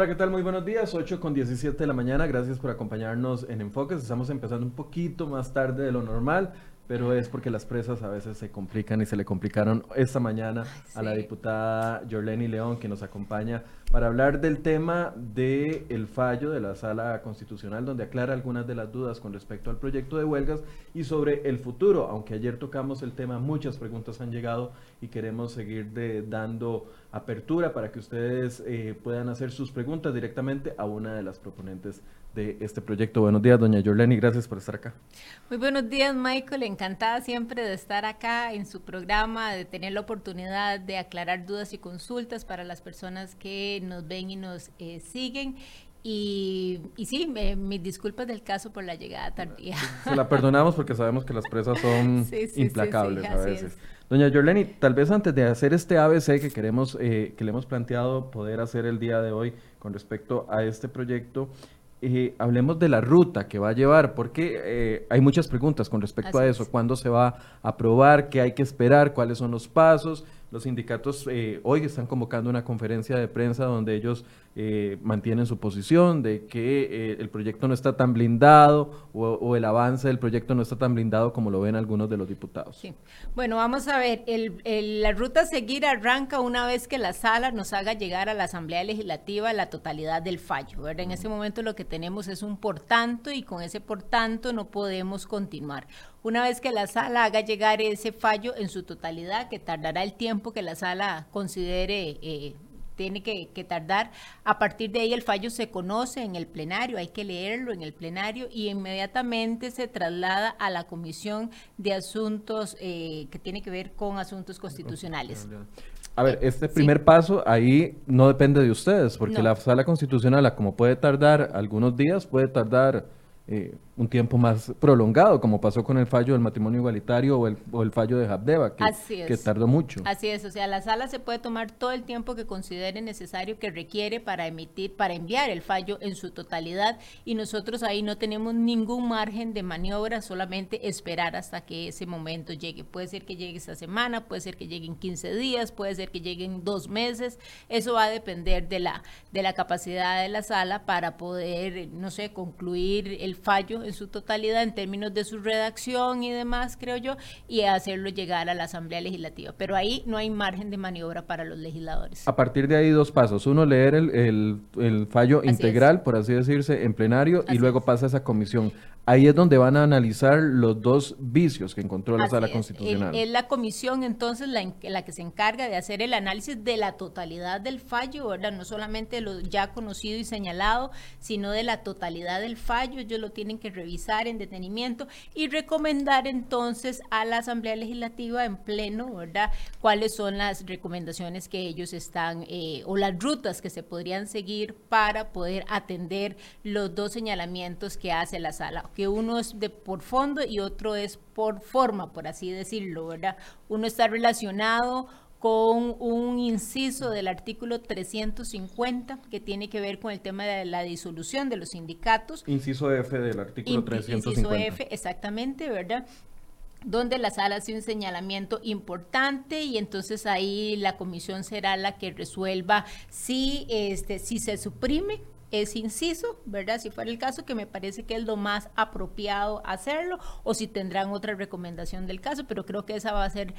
Hola, ¿qué tal? Muy buenos días, 8 con 17 de la mañana. Gracias por acompañarnos en Enfoques. Estamos empezando un poquito más tarde de lo normal, pero es porque las presas a veces se complican y se le complicaron esta mañana a la diputada Jorleni León, que nos acompaña para hablar del tema del el fallo de la Sala Constitucional, donde aclara algunas de las dudas con respecto al proyecto de huelgas y sobre el futuro. Aunque ayer tocamos el tema, muchas preguntas han llegado y queremos seguir de, dando apertura para que ustedes eh, puedan hacer sus preguntas directamente a una de las proponentes de este proyecto. Buenos días, doña Jorleni, gracias por estar acá. Muy buenos días, Michael. Encantada siempre de estar acá en su programa, de tener la oportunidad de aclarar dudas y consultas para las personas que nos ven y nos eh, siguen. Y, y sí, mis disculpas del caso por la llegada tardía. Se la perdonamos porque sabemos que las presas son implacables a veces. Doña Jorleni, tal vez antes de hacer este ABC que queremos, eh, que le hemos planteado poder hacer el día de hoy con respecto a este proyecto, eh, hablemos de la ruta que va a llevar, porque eh, hay muchas preguntas con respecto a eso. ¿Cuándo se va a aprobar? ¿Qué hay que esperar? ¿Cuáles son los pasos? Los sindicatos eh, hoy están convocando una conferencia de prensa donde ellos eh, mantienen su posición de que eh, el proyecto no está tan blindado o, el avance del proyecto no está tan blindado como lo ven algunos de los diputados. Sí. Bueno, vamos a ver, la ruta a seguir arranca una vez que la sala nos haga llegar a la Asamblea Legislativa la totalidad del fallo. ¿verdad? En ese momento lo que tenemos es un por tanto y con ese por tanto no podemos continuar. Una vez que la sala haga llegar ese fallo en su totalidad, que tardará el tiempo que la sala considere eh, tiene que, tardar. A partir de ahí el fallo se conoce en el plenario, hay que leerlo en el plenario y inmediatamente se traslada a la Comisión de Asuntos eh, que tiene que ver con asuntos constitucionales. A ver, este primer paso ahí no depende de ustedes, porque la sala constitucional, como puede tardar algunos días, puede tardar eh, un tiempo más prolongado, como pasó con el fallo del matrimonio igualitario o el, o el fallo de Habdeba, que, que, tardó mucho. Así es, o sea, la sala se puede tomar todo el tiempo que considere necesario que requiere para emitir, para enviar el fallo en su totalidad y nosotros ahí no tenemos ningún margen de maniobra, solamente esperar hasta que ese momento llegue. Puede ser que llegue esa semana, puede ser que llegue en 15 días, puede ser que llegue en dos meses, eso va a depender de la, de la capacidad de la sala para poder, no sé, concluir el fallo en su totalidad en términos de su redacción y demás, creo yo, y hacerlo llegar a la Asamblea Legislativa. Pero ahí no hay margen de maniobra para los legisladores. A partir de ahí, dos pasos. Uno, leer el, el, fallo integral, por así decirse, en plenario, y luego pasa a esa comisión. Ahí es donde van a analizar los dos vicios que encontró la Sala Constitucional. Es, la comisión entonces la, la, que se encarga de hacer el análisis de la totalidad del fallo, ¿verdad? No solamente lo ya conocido y señalado, sino de la totalidad del fallo. Ellos lo tienen que revisar en detenimiento y recomendar entonces a la Asamblea Legislativa en pleno, ¿verdad? Cuáles son las recomendaciones que ellos están eh, o las rutas que se podrían seguir para poder atender los dos señalamientos que hace la sala que uno es de por fondo y otro es por forma, por así decirlo, ¿verdad? Uno está relacionado con un inciso del artículo 350 que tiene que ver con el tema de la disolución de los sindicatos. Inciso F del artículo 350. Inciso F, exactamente, ¿verdad? donde la sala hace un señalamiento importante y entonces ahí la comisión será la que resuelva si este si se suprime es inciso, ¿verdad? Si fuera el caso, que me parece que es lo más apropiado hacerlo, o si tendrán otra recomendación del caso, pero creo que esa va a ser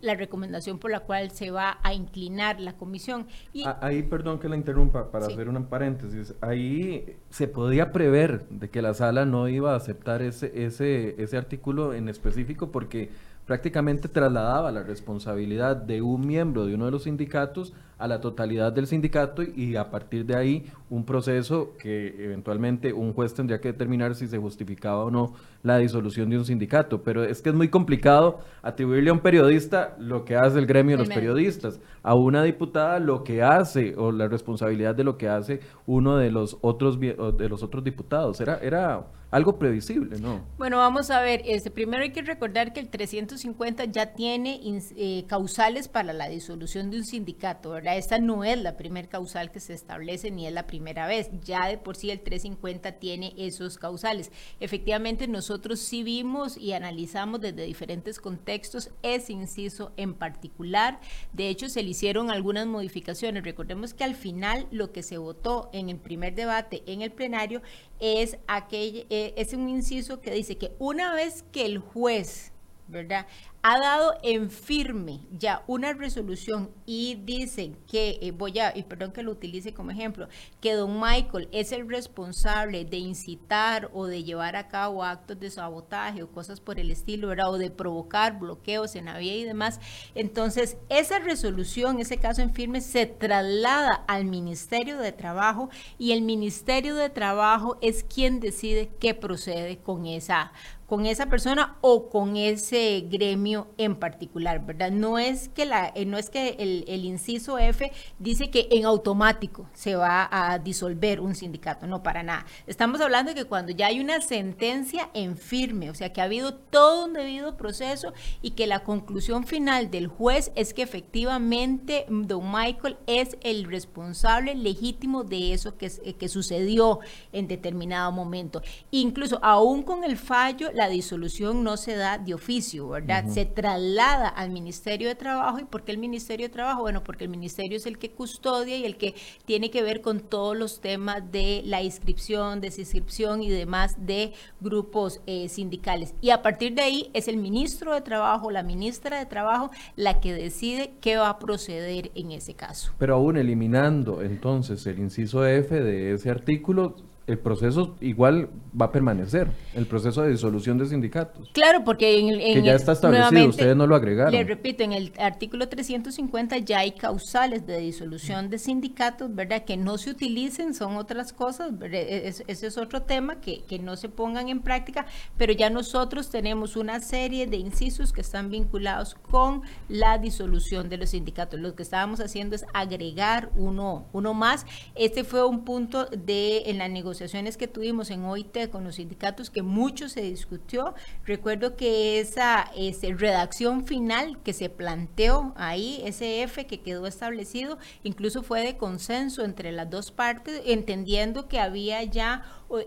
la recomendación por la cual se va a inclinar la comisión. Y, ahí, perdón que la interrumpa, para hacer un paréntesis, ahí se podía prever de que la sala no iba a aceptar ese, ese, ese artículo en específico porque prácticamente trasladaba la responsabilidad de un miembro de uno de los sindicatos a la totalidad del sindicato y a partir de ahí un proceso que eventualmente un juez tendría que determinar si se justificaba o no la disolución de un sindicato. Pero es que es muy complicado atribuirle a un periodista lo que hace el gremio de los periodistas, a una diputada lo que hace o la responsabilidad de lo que hace uno de los otros de los otros diputados. Era era algo previsible, ¿no? Bueno, vamos a ver, este primero hay que recordar que el 350 350 ya tiene eh, causales para la disolución de un sindicato, ¿verdad? Esta no es la primer causal que se establece ni es la primera vez. Ya de por sí el 350 tiene esos causales. Efectivamente, nosotros sí vimos y analizamos desde diferentes contextos ese inciso en particular. De hecho, se le hicieron algunas modificaciones. Recordemos que al final lo que se votó en el primer debate en el plenario es aquel, eh, es un inciso que dice que una vez que el juez ¿verdad? Ha dado en firme ya una resolución y dice que, eh, voy a, y perdón que lo utilice como ejemplo, que don Michael es el responsable de incitar o de llevar a cabo actos de sabotaje o cosas por el estilo, ¿verdad? O de provocar bloqueos en la vía y demás, entonces esa resolución, ese caso en firme, se traslada al Ministerio de Trabajo y el Ministerio de Trabajo es quien decide qué procede con esa con esa persona o con ese gremio en particular, ¿verdad? No es que, la, eh, no es que el, el, inciso F dice que en automático se va a disolver un sindicato, no para nada. Estamos hablando de que cuando ya hay una sentencia en firme, o sea, que ha habido todo un debido proceso y que la conclusión final del juez es que efectivamente don Michael es el responsable legítimo de eso que, que sucedió en determinado momento. Incluso aún con el fallo, la disolución no se da de oficio, ¿verdad? Se traslada al Ministerio de Trabajo. ¿Y por qué el Ministerio de Trabajo? Bueno, porque el Ministerio es el que custodia y el que tiene que ver con todos los temas de la inscripción, desinscripción y demás de grupos eh, sindicales. Y a partir de ahí es el ministro de Trabajo, la ministra de Trabajo, la que decide qué va a proceder en ese caso. Pero aún eliminando entonces el inciso F de ese artículo, el proceso igual va a permanecer, el proceso de disolución de sindicatos. Claro, porque en, que ya está establecido, ustedes no lo agregaron. Le repito, en el artículo 350 ya hay causales de disolución de sindicatos, ¿verdad? Que no se utilicen, son otras cosas, e, ese es otro tema, que, que no se pongan en práctica, pero ya nosotros tenemos una serie de incisos que están vinculados con la disolución de los sindicatos. Lo que estábamos haciendo es agregar uno, uno más. Este fue un punto de en la negociación negociaciones que tuvimos en OIT con los sindicatos, que mucho se discutió. Recuerdo que esa ese, redacción final que se planteó ahí, ese F que quedó establecido, incluso fue de consenso entre las dos partes, entendiendo que había ya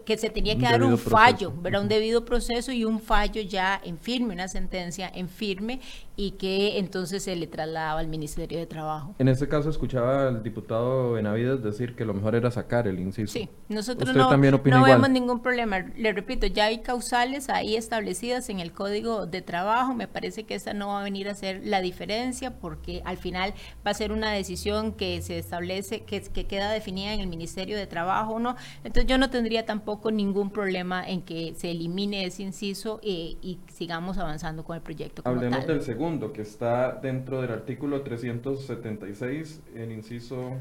que se tenía que dar un fallo, ¿verdad? Un debido proceso y un fallo ya en firme, una sentencia en firme y que entonces se le trasladaba al Ministerio de Trabajo. En este caso escuchaba al diputado Benavides decir que lo mejor era sacar el inciso. Sí, nosotros no, no vemos ningún problema. Le repito, ya hay causales ahí establecidas en el Código de Trabajo. Me parece que esa no va a venir a ser la diferencia porque al final va a ser una decisión que se establece, que, que queda definida en el Ministerio de Trabajo, ¿no? Entonces yo no tendría tampoco ningún problema en que se elimine ese inciso eh, y sigamos avanzando con el proyecto. Hablemos del segundo, que está dentro del artículo 376, el inciso...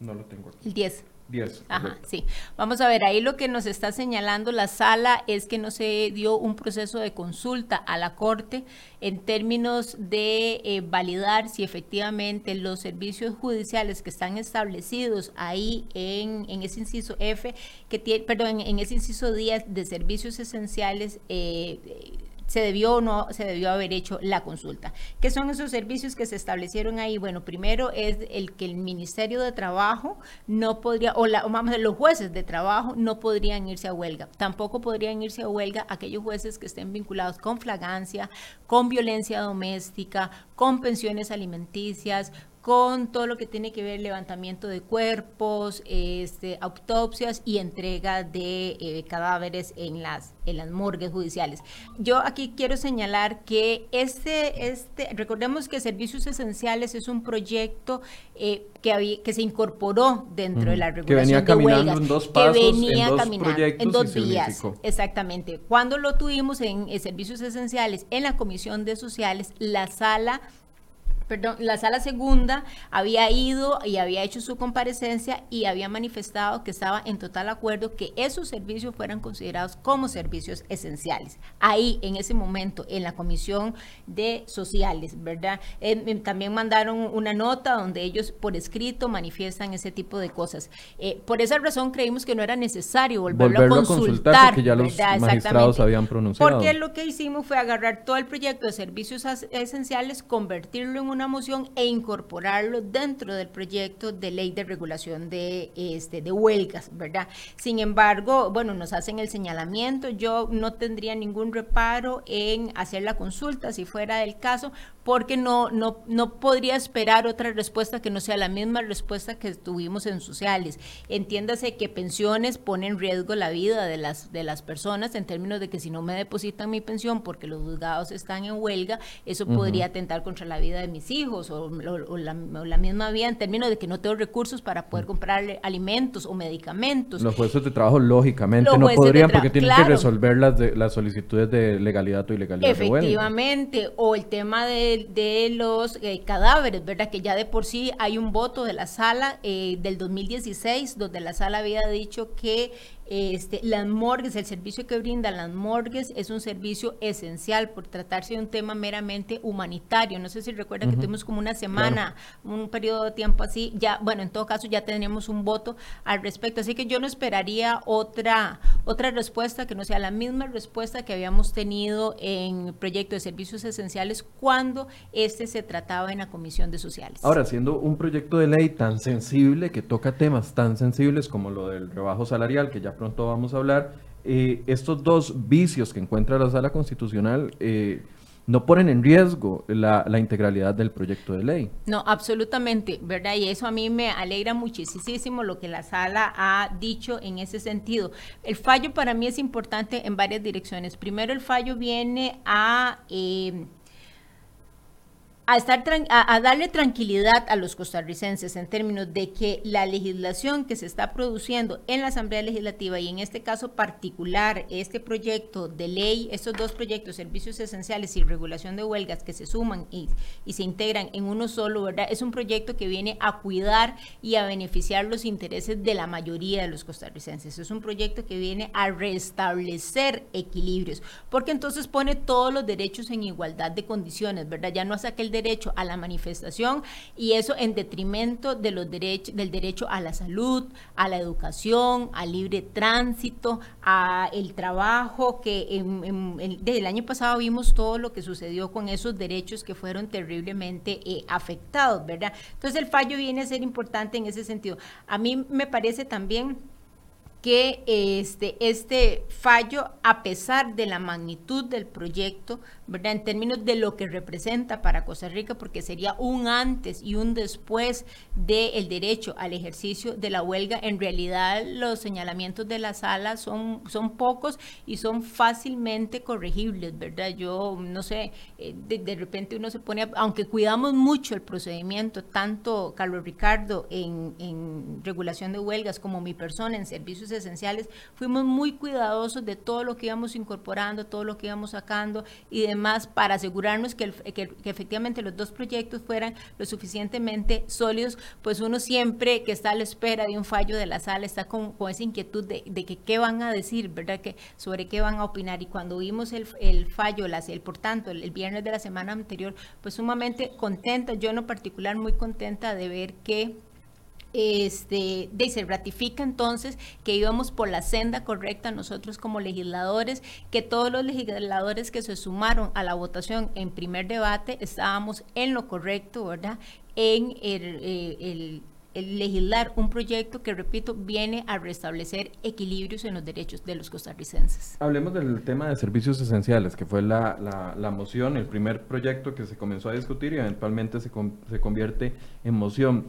No lo tengo aquí. El 10. 10. Ajá, sí. Vamos a ver, ahí lo que nos está señalando la sala es que no se dio un proceso de consulta a la Corte en términos de eh, validar si efectivamente los servicios judiciales que están establecidos ahí en, en ese inciso F, que tiene, perdón, en, ese inciso 10 de servicios esenciales, eh, se debió o no se debió haber hecho la consulta. ¿Qué son esos servicios que se establecieron ahí? Bueno, primero es el que el Ministerio de Trabajo no podría, o, vamos los jueces de trabajo no podrían irse a huelga. Tampoco podrían irse a huelga aquellos jueces que estén vinculados con flagancia, con violencia doméstica, con pensiones alimenticias, con todo lo que tiene que ver levantamiento de cuerpos, este, autopsias y entrega de eh, cadáveres en las, en las morgues judiciales. Yo aquí quiero señalar que este, este, recordemos que Servicios Esenciales es un proyecto eh, que, que se incorporó dentro de la regulación que venía caminando en dos pasos, que venía en dos caminando en dos días. Exactamente. Cuando lo tuvimos en, en Servicios Esenciales, en la Comisión de Sociales, la sala perdón, la sala segunda había ido y había hecho su comparecencia y había manifestado que estaba en total acuerdo que esos servicios fueran considerados como servicios esenciales. Ahí, en ese momento, en la Comisión de Sociales, ¿verdad? Eh, también mandaron una nota donde ellos por escrito manifiestan ese tipo de cosas. Eh, por esa razón creímos que no era necesario volverlo, a consultar. porque ya los magistrados habían pronunciado. Porque lo que hicimos fue agarrar todo el proyecto de servicios esenciales, convertirlo en una moción e incorporarlo dentro del proyecto de ley de regulación de, este, de huelgas, ¿verdad? Sin embargo, bueno, nos hacen el señalamiento, yo no tendría ningún reparo en hacer la consulta si fuera del caso, porque no, no, no podría esperar otra respuesta que no sea la misma respuesta que tuvimos en sociales. Entiéndase que pensiones ponen en riesgo la vida de las, de las personas en términos de que si no me depositan mi pensión porque los juzgados están en huelga, eso podría atentar contra la vida de mis hijos o, la, misma vida en términos de que no tengo recursos para poder comprarle alimentos o medicamentos. Los jueces de trabajo, lógicamente, no podrían porque tienen que resolver las, de, las solicitudes de legalidad o ilegalidad. Efectivamente, o el tema de de, los eh, cadáveres, ¿verdad? Que ya de por sí hay un voto de la sala eh, del 2016 donde la sala había dicho que este, las morgues, el servicio que brindan las morgues es un servicio esencial por tratarse de un tema meramente humanitario. No sé si recuerdan que tuvimos como una semana, un periodo de tiempo así. Ya, bueno, en todo caso ya tenemos un voto al respecto. Así que yo no esperaría otra, otra respuesta que no sea la misma respuesta que habíamos tenido en el proyecto de servicios esenciales cuando este se trataba en la Comisión de Sociales. Ahora, siendo un proyecto de ley tan sensible que toca temas tan sensibles como lo del rebajo salarial, que ya pronto vamos a hablar, eh, estos dos vicios que encuentra la sala constitucional eh, no ponen en riesgo la, la, integralidad del proyecto de ley. No, absolutamente, ¿verdad? Y eso a mí me alegra muchísimo lo que la sala ha dicho en ese sentido. El fallo para mí es importante en varias direcciones. Primero, el fallo viene a... Eh, a, estar a, darle tranquilidad a los costarricenses en términos de que la legislación que se está produciendo en la Asamblea Legislativa y en este caso particular, este proyecto de ley, estos dos proyectos, servicios esenciales y regulación de huelgas que se suman y, y se integran en uno solo, ¿verdad? Es un proyecto que viene a cuidar y a beneficiar los intereses de la mayoría de los costarricenses. Es un proyecto que viene a restablecer equilibrios, porque entonces pone todos los derechos en igualdad de condiciones, ¿verdad? Ya no hace aquel derecho a la manifestación y eso en detrimento de los derechos, del derecho a la salud, a la educación, al libre tránsito, a el trabajo, que desde el año pasado vimos todo lo que sucedió con esos derechos que fueron terriblemente eh, afectados, ¿verdad? Entonces el fallo viene a ser importante en ese sentido. A mí me parece también que este, este fallo, a pesar de la magnitud del proyecto, ¿verdad? En términos de lo que representa para Costa Rica, porque sería un antes y un después del derecho al ejercicio de la huelga. En realidad, los señalamientos de la sala son, son pocos y son fácilmente corregibles, ¿verdad? Yo no sé, eh, de, repente uno se pone, aunque cuidamos mucho el procedimiento, tanto Carlos Ricardo en, en regulación de huelgas como mi persona en servicios esenciales, fuimos muy cuidadosos de todo lo que íbamos incorporando, todo lo que íbamos sacando y de más para asegurarnos que, efectivamente los dos proyectos fueran lo suficientemente sólidos, pues uno siempre que está a la espera de un fallo de la sala está con, esa inquietud de, que qué van a decir, ¿verdad? Que sobre qué van a opinar. Y cuando vimos el, fallo, el, por tanto, el, viernes de la semana anterior, pues sumamente contenta, yo en particular muy contenta de ver que este, de, se ratifica entonces que íbamos por la senda correcta nosotros como legisladores, que todos los legisladores que se sumaron a la votación en primer debate estábamos en lo correcto, ¿verdad? En el, eh, legislar un proyecto que, repito, viene a restablecer equilibrios en los derechos de los costarricenses. Hablemos del tema de servicios esenciales, que fue la, la, moción, el primer proyecto que se comenzó a discutir y eventualmente se, se convierte en moción.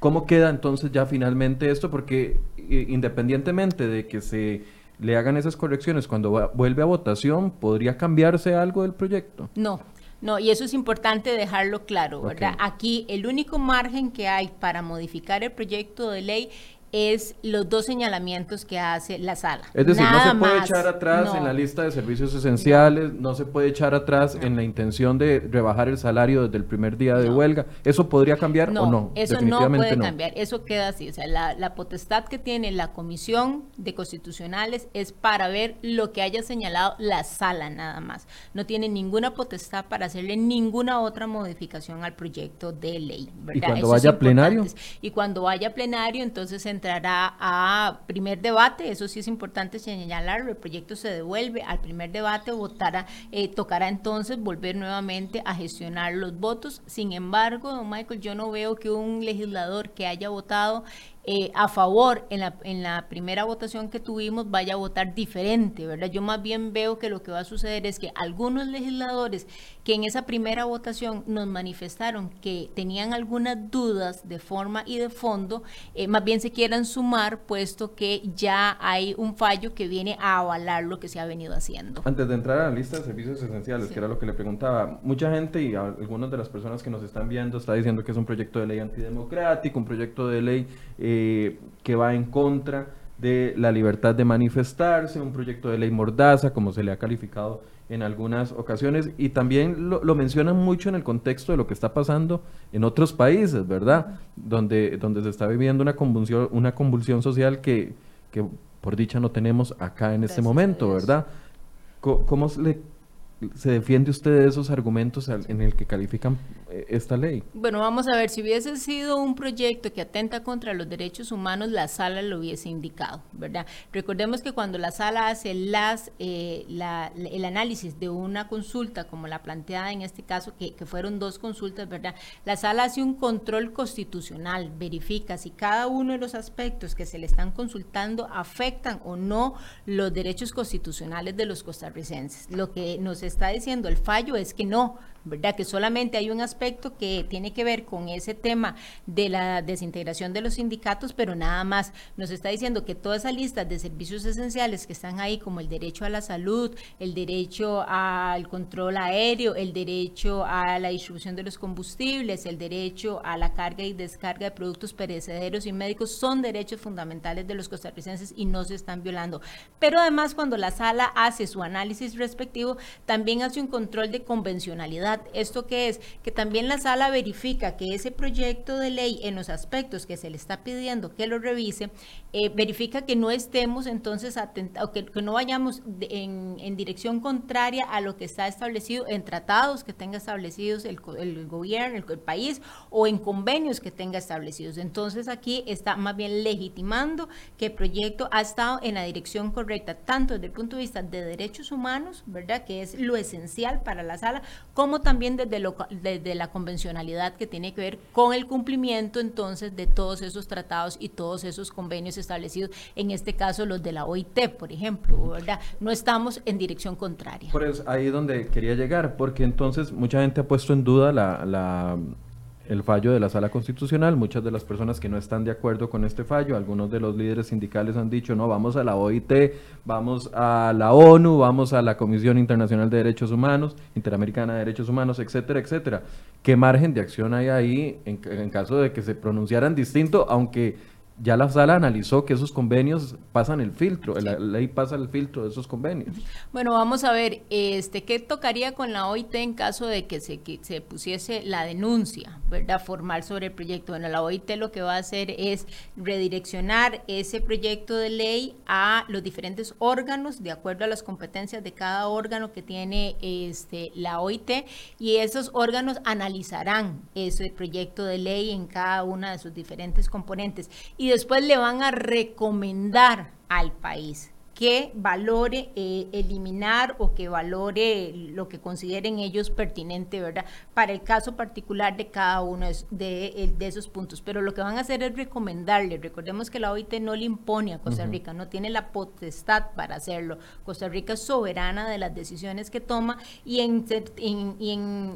¿Cómo queda entonces ya finalmente esto? Porque eh, independientemente de que se le hagan esas correcciones cuando vuelve a votación, ¿podría cambiarse algo del proyecto? No, no, y eso es importante dejarlo claro, ¿verdad? Aquí el único margen que hay para modificar el proyecto de ley es los dos señalamientos que hace la sala. Es decir, no se puede echar atrás en la lista de servicios esenciales, no, se puede echar atrás en la intención de rebajar el salario desde el primer día de huelga. ¿Eso podría cambiar o no? Eso no puede cambiar, eso queda así. O sea, la, la, potestad que tiene la Comisión de Constitucionales es para ver lo que haya señalado la sala nada más. No tiene ninguna potestad para hacerle ninguna otra modificación al proyecto de ley. ¿Y cuando vaya a plenario? Y cuando vaya a plenario, entonces entrará a primer debate, eso sí es importante señalarlo, el proyecto se devuelve al primer debate, votará, eh, tocará entonces volver nuevamente a gestionar los votos. Sin embargo, don Michael, yo no veo que un legislador que haya votado eh, a favor en la, en la primera votación que tuvimos vaya a votar diferente, ¿verdad? Yo más bien veo que lo que va a suceder es que algunos legisladores que en esa primera votación nos manifestaron que tenían algunas dudas de forma y de fondo, eh, más bien se quieran sumar, puesto que ya hay un fallo que viene a avalar lo que se ha venido haciendo. Antes de entrar a la lista de servicios esenciales, que era lo que le preguntaba, mucha gente y algunas de las personas que nos están viendo está diciendo que es un proyecto de ley antidemocrático, un proyecto de ley... Eh, eh, que va en contra de la libertad de manifestarse, un proyecto de ley mordaza, como se le ha calificado en algunas ocasiones, y también lo, mencionan mucho en el contexto de lo que está pasando en otros países, ¿verdad? Donde, donde se está viviendo una convulsión, una convulsión social que, que por dicha no tenemos acá en este momento, ¿verdad? ¿Cómo, le se defiende usted de esos argumentos en el que califican eh, esta ley? Bueno, vamos a ver, si hubiese sido un proyecto que atenta contra los derechos humanos, la sala lo hubiese indicado, ¿verdad? Recordemos que cuando la sala hace las, eh, el análisis de una consulta, como la planteada en este caso, que, que fueron dos consultas, ¿verdad? La sala hace un control constitucional, verifica si cada uno de los aspectos que se le están consultando afectan o no los derechos constitucionales de los costarricenses. Lo que nos está diciendo el fallo es que no, ¿verdad? Que solamente hay un aspecto que tiene que ver con ese tema de la desintegración de los sindicatos, pero nada más. Nos está diciendo que toda esa lista de servicios esenciales que están ahí, como el derecho a la salud, el derecho al control aéreo, el derecho a la distribución de los combustibles, el derecho a la carga y descarga de productos perecederos y médicos, son derechos fundamentales de los costarricenses y no se están violando. Pero además, cuando la sala hace su análisis respectivo, también hace un control de convencionalidad ¿Esto qué es? Que también la sala verifica que ese proyecto de ley en los aspectos que se le está pidiendo que lo revise, eh, verifica que no estemos entonces atentados, que, que, no vayamos en, dirección contraria a lo que está establecido en tratados que tenga establecidos el, gobierno, el, el, país o en convenios que tenga establecidos. Entonces aquí está más bien legitimando que el proyecto ha estado en la dirección correcta, tanto desde el punto de vista de derechos humanos, ¿verdad? Que es lo esencial para la sala, como también desde, lo, desde la convencionalidad que tiene que ver con el cumplimiento entonces de todos esos tratados y todos esos convenios establecidos, en este caso los de la OIT, por ejemplo, ¿verdad? No estamos en dirección contraria. Por eso, ahí es donde quería llegar, porque entonces mucha gente ha puesto en duda la el fallo de la Sala Constitucional. Muchas de las personas que no están de acuerdo con este fallo, algunos de los líderes sindicales han dicho, no, vamos a la OIT, vamos a la ONU, vamos a la Comisión Internacional de Derechos Humanos, Interamericana de Derechos Humanos, etcétera, etcétera. ¿Qué margen de acción hay ahí en, en caso de que se pronunciaran distinto, aunque ya la sala analizó que esos convenios pasan el filtro, la ley pasa el filtro de esos convenios. Bueno, vamos a ver, este, ¿qué tocaría con la OIT en caso de que se, que se pusiese la denuncia, verdad, formal sobre el proyecto? Bueno, la OIT lo que va a hacer es redireccionar ese proyecto de ley a los diferentes órganos, de acuerdo a las competencias de cada órgano que tiene este, la OIT, y esos órganos analizarán ese proyecto de ley en cada una de sus diferentes componentes. Y y después le van a recomendar al país que valore eh, eliminar o que valore lo que consideren ellos pertinente, ¿verdad? Para el caso particular de cada uno de, esos puntos. Pero lo que van a hacer es recomendarle. Recordemos que la OIT no le impone a Costa Rica, no tiene la potestad para hacerlo. Costa Rica es soberana de las decisiones que toma y en,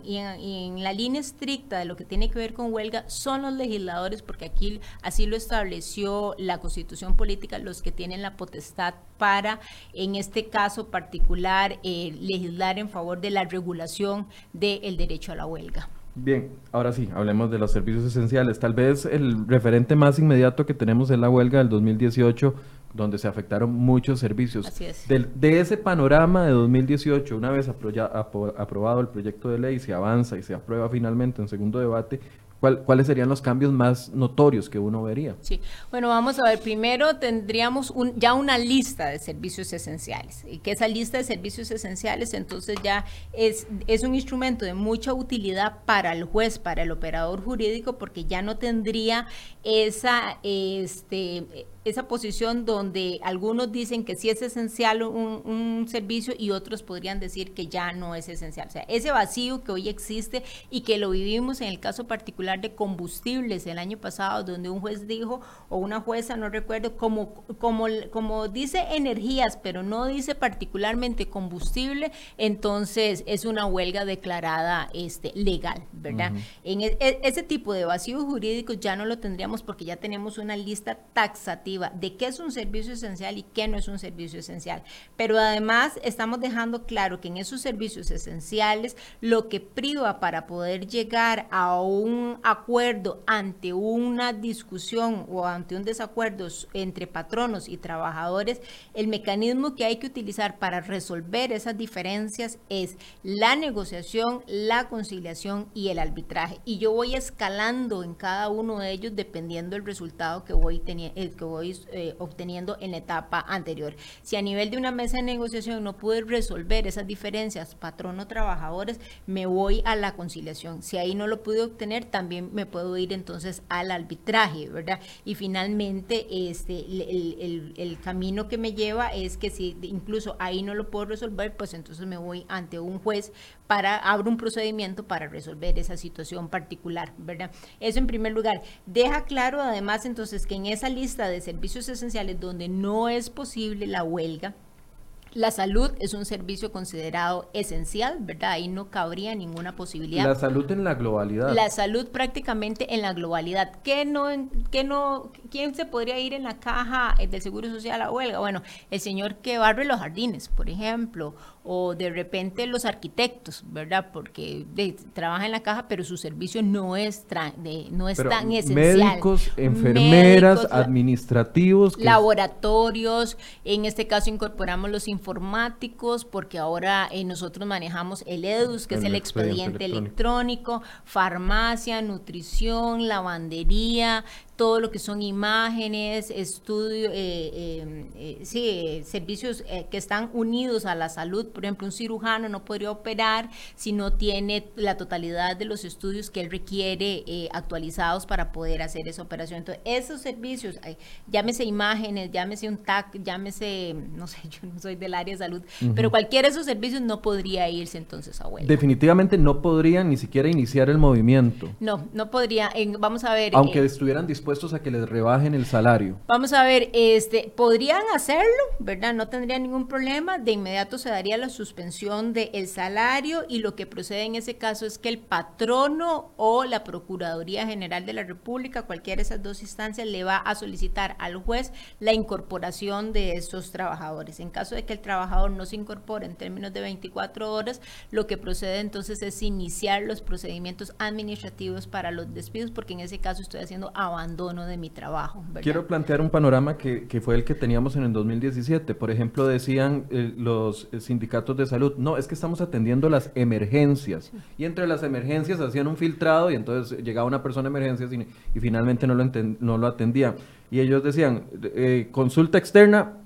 en la línea estricta de lo que tiene que ver con huelga son los legisladores, porque aquí así lo estableció la constitución política, los que tienen la potestad para en este caso particular, eh, legislar en favor de la regulación del derecho a la huelga. Bien, ahora sí, hablemos de los servicios esenciales. Tal vez el referente más inmediato que tenemos es la huelga del 2018, donde se afectaron muchos servicios. Así es. de ese panorama de 2018, una vez aprobado el proyecto de ley, se avanza y se aprueba finalmente en segundo debate, ¿Cuáles serían los cambios más notorios que uno vería? Sí, bueno, vamos a ver, primero tendríamos un, ya una lista de servicios esenciales, y que esa lista de servicios esenciales entonces ya es, es un instrumento de mucha utilidad para el juez, para el operador jurídico, porque ya no tendría esa, este, esa posición donde algunos dicen que sí es esencial un, servicio y otros podrían decir que ya no es esencial. O sea, ese vacío que hoy existe y que lo vivimos en el caso particular de combustibles el año pasado, donde un juez dijo, o una jueza, no recuerdo, como, como, como dice energías, pero no dice particularmente combustible, entonces es una huelga declarada este, legal, ¿verdad? En e, e, ese tipo de vacíos jurídicos ya no lo tendríamos porque ya tenemos una lista taxativa de qué es un servicio esencial y qué no es un servicio esencial. Pero además estamos dejando claro que en esos servicios esenciales lo que priva para poder llegar a un acuerdo ante una discusión o ante un desacuerdo entre patronos y trabajadores, el mecanismo que hay que utilizar para resolver esas diferencias es la negociación, la conciliación y el arbitraje. Y yo voy escalando en cada uno de ellos dependiendo del resultado que voy, eh, que voy eh, obteniendo en la etapa anterior. Si a nivel de una mesa de negociación no pude resolver esas diferencias patrono-trabajadores, me voy a la conciliación. Si ahí no lo pude obtener, también me puedo ir entonces al arbitraje, ¿verdad? Y finalmente, este, el, el camino que me lleva es que si incluso ahí no lo puedo resolver, pues entonces me voy ante un juez para, abro un procedimiento para resolver esa situación particular, ¿verdad? Eso en primer lugar. Deja claro además entonces que en esa lista de esenciales donde no es posible la huelga, la salud es un servicio considerado esencial, ¿verdad? Ahí no cabría ninguna posibilidad. La salud en la globalidad. La salud prácticamente en la globalidad. ¿Qué no, qué no, ¿Quién se podría ir en la caja del Seguro Social a huelga? Bueno, el señor que barre los jardines, por ejemplo, o de repente los arquitectos, ¿verdad? Porque trabaja en la caja, pero su servicio no es, no es tan esencial. Médicos, enfermeras, administrativos. Laboratorios, en este caso incorporamos los informáticos, porque ahora eh, nosotros manejamos el EDUS, que es el expediente, electrónico, farmacia, nutrición, lavandería, todo lo que son imágenes, estudios, eh, em, eh, sí, servicios eh, que están unidos a la salud. Por ejemplo, un cirujano no podría operar si no tiene la totalidad de los estudios que él requiere actualizados para poder hacer esa operación. Entonces, esos servicios, llámese imágenes, llámese un TAC, llámese, no sé, yo no soy del área de salud, pero cualquiera de esos servicios no podría irse entonces a huelga. Definitivamente no podrían ni siquiera iniciar el movimiento. No, no podría. vamos a ver. Aunque estuvieran dispuestos dispuestos a que les rebajen el salario? Vamos a ver, este, podrían hacerlo, ¿verdad? No tendría ningún problema. De inmediato se daría la suspensión del salario y lo que procede en ese caso es que el patrono o la Procuraduría General de la República, cualquiera de esas dos instancias, le va a solicitar al juez la incorporación de esos trabajadores. En caso de que el trabajador no se incorpore en términos de 24 horas, lo que procede entonces es iniciar los procedimientos administrativos para los despidos, porque en ese caso estoy haciendo abandono abandono de mi trabajo. Quiero plantear un panorama que, que, fue el que teníamos en el 2017. Por ejemplo, decían eh, los eh, sindicatos de salud, no, es que estamos atendiendo las emergencias. Y entre las emergencias hacían un filtrado y entonces llegaba una persona a emergencias y, y finalmente no lo, no lo atendía. Y ellos decían, eh, consulta externa,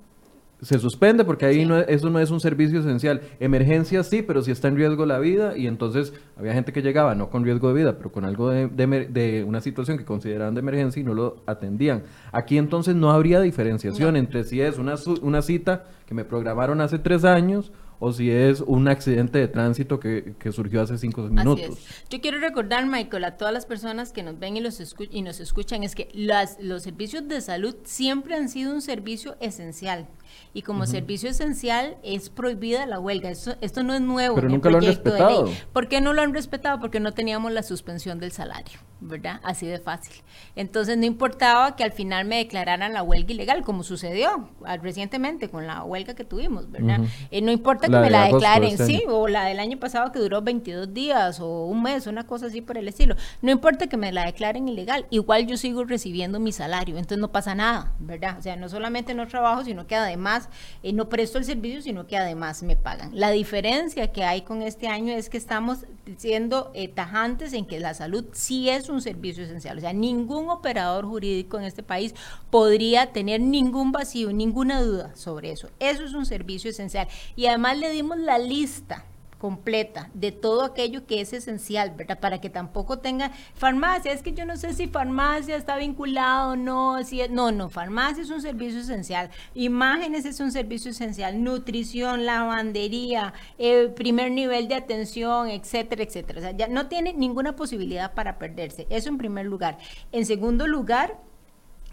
se suspende porque ahí no, eso no es un servicio esencial. Emergencias sí, pero si está en riesgo la vida y entonces había gente que llegaba no con riesgo de vida, pero con algo de, de, una situación que consideraban de emergencia y no lo atendían. Aquí entonces no habría diferenciación entre si es una, una cita que me programaron hace tres años o si es un accidente de tránsito que, surgió hace cinco minutos. Yo quiero recordar, Michael, a todas las personas que nos ven y, los y nos escuchan, es que las, los servicios de salud siempre han sido un servicio esencial. Y como servicio esencial es prohibida la huelga. Esto, esto no es nuevo. Pero nunca lo han respetado. ¿Por qué no lo han respetado? Porque no teníamos la suspensión del salario, ¿verdad? Así de fácil. Entonces no importaba que al final me declararan la huelga ilegal, como sucedió recientemente con la huelga que tuvimos, ¿verdad? Eh, no importa que me la declaren, este sí, o la del año pasado que duró 22 días o un mes, una cosa así por el estilo. No importa que me la declaren ilegal, igual yo sigo recibiendo mi salario, entonces no pasa nada, ¿verdad? O sea, no solamente no trabajo, sino que además eh, no presto el servicio, sino que además me pagan. La diferencia que hay con este año es que estamos siendo eh, tajantes en que la salud sí es un servicio esencial. O sea, ningún operador jurídico en este país podría tener ningún vacío, ninguna duda sobre eso. Eso es un servicio esencial. Y además le dimos la lista completa de todo aquello que es esencial, ¿verdad? Para que tampoco tenga farmacia. Es que yo no sé si farmacia está vinculado o no. Si no, no, farmacia es un servicio esencial. Imágenes es un servicio esencial. Nutrición, lavandería, eh, primer nivel de atención, etcétera, etcétera. O sea, ya no tiene ninguna posibilidad para perderse. Eso en primer lugar. En segundo lugar,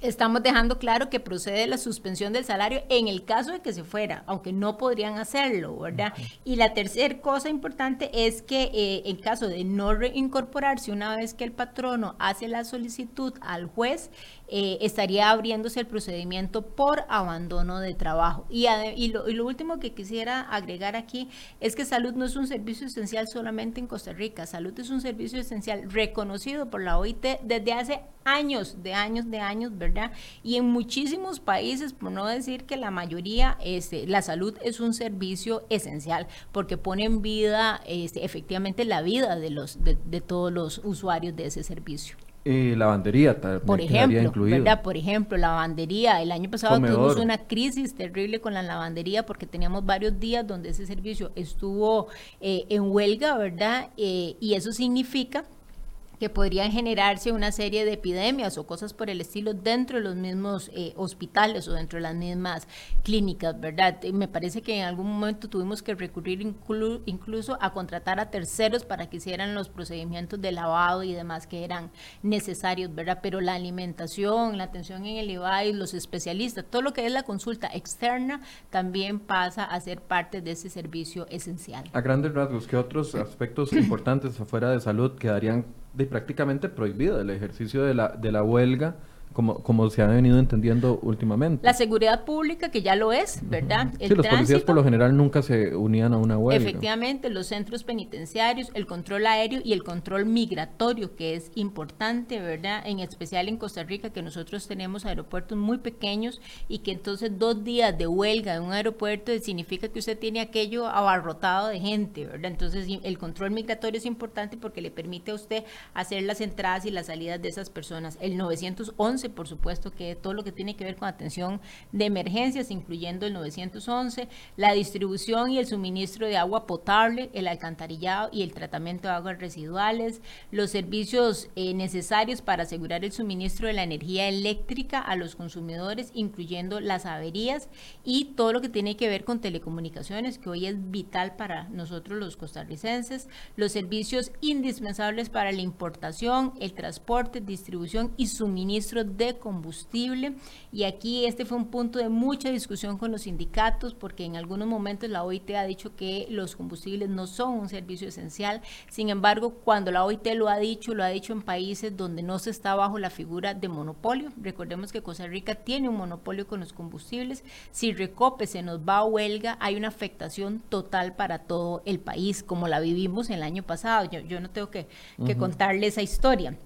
estamos dejando claro que procede la suspensión del salario en el caso de que se fuera, aunque no podrían hacerlo, ¿verdad? Y la tercera cosa importante es que eh, en caso de no reincorporarse una vez que el patrono hace la solicitud al juez, eh, estaría abriéndose el procedimiento por abandono de trabajo. Y, y, lo, y, lo, último que quisiera agregar aquí es que salud no es un servicio esencial solamente en Costa Rica, salud es un servicio esencial reconocido por la OIT desde hace años, de años, de años, ¿verdad? Y en muchísimos países, por no decir que la mayoría, este, la salud es un servicio esencial porque pone en vida este, efectivamente la vida de, los, de, de todos los usuarios de ese servicio. Eh, lavandería, por ejemplo, ¿verdad? Por ejemplo, lavandería. El año pasado tuvimos una crisis terrible con la lavandería porque teníamos varios días donde ese servicio estuvo eh, en huelga, ¿verdad? Eh, y eso significa que podrían generarse una serie de epidemias o cosas por el estilo dentro de los mismos eh, hospitales o dentro de las mismas clínicas, ¿verdad? me parece que en algún momento tuvimos que recurrir incluso a contratar a terceros para que hicieran los procedimientos de lavado y demás que eran necesarios, ¿verdad? Pero la alimentación, la atención en el IVAI, los especialistas, todo lo que es la consulta externa también pasa a ser parte de ese servicio esencial. A grandes rasgos, ¿qué otros aspectos importantes afuera de salud quedarían de prácticamente prohibido el ejercicio de la, de la huelga como, como se ha venido entendiendo últimamente. La seguridad pública, que ya lo es, ¿verdad? sí, los policías por lo general nunca se unían a una huelga. Efectivamente, los centros penitenciarios, el control aéreo y el control migratorio, que es importante, ¿verdad? En especial en Costa Rica, que nosotros tenemos aeropuertos muy pequeños y que entonces dos días de huelga en un aeropuerto significa que usted tiene aquello abarrotado de gente, ¿verdad? Entonces, el control migratorio es importante porque le permite a usted hacer las entradas y las salidas de esas personas. El 911 por supuesto que todo lo que tiene que ver con atención de emergencias, incluyendo el 911, la distribución y el suministro de agua potable, el alcantarillado y el tratamiento de aguas residuales, los servicios eh, necesarios para asegurar el suministro de la energía eléctrica a los consumidores, incluyendo las averías y todo lo que tiene que ver con telecomunicaciones, que hoy es vital para nosotros los costarricenses, los servicios indispensables para la importación, el transporte, distribución y suministro de combustible. Y aquí este fue un punto de mucha discusión con los sindicatos porque en algunos momentos la OIT ha dicho que los combustibles no son un servicio esencial. Sin embargo, cuando la OIT lo ha dicho, lo ha dicho en países donde no se está bajo la figura de monopolio. Recordemos que Costa Rica tiene un monopolio con los combustibles. Si Recope se nos va a huelga, hay una afectación total para todo el país, como la vivimos el año pasado. Yo, no tengo que, que contarle esa historia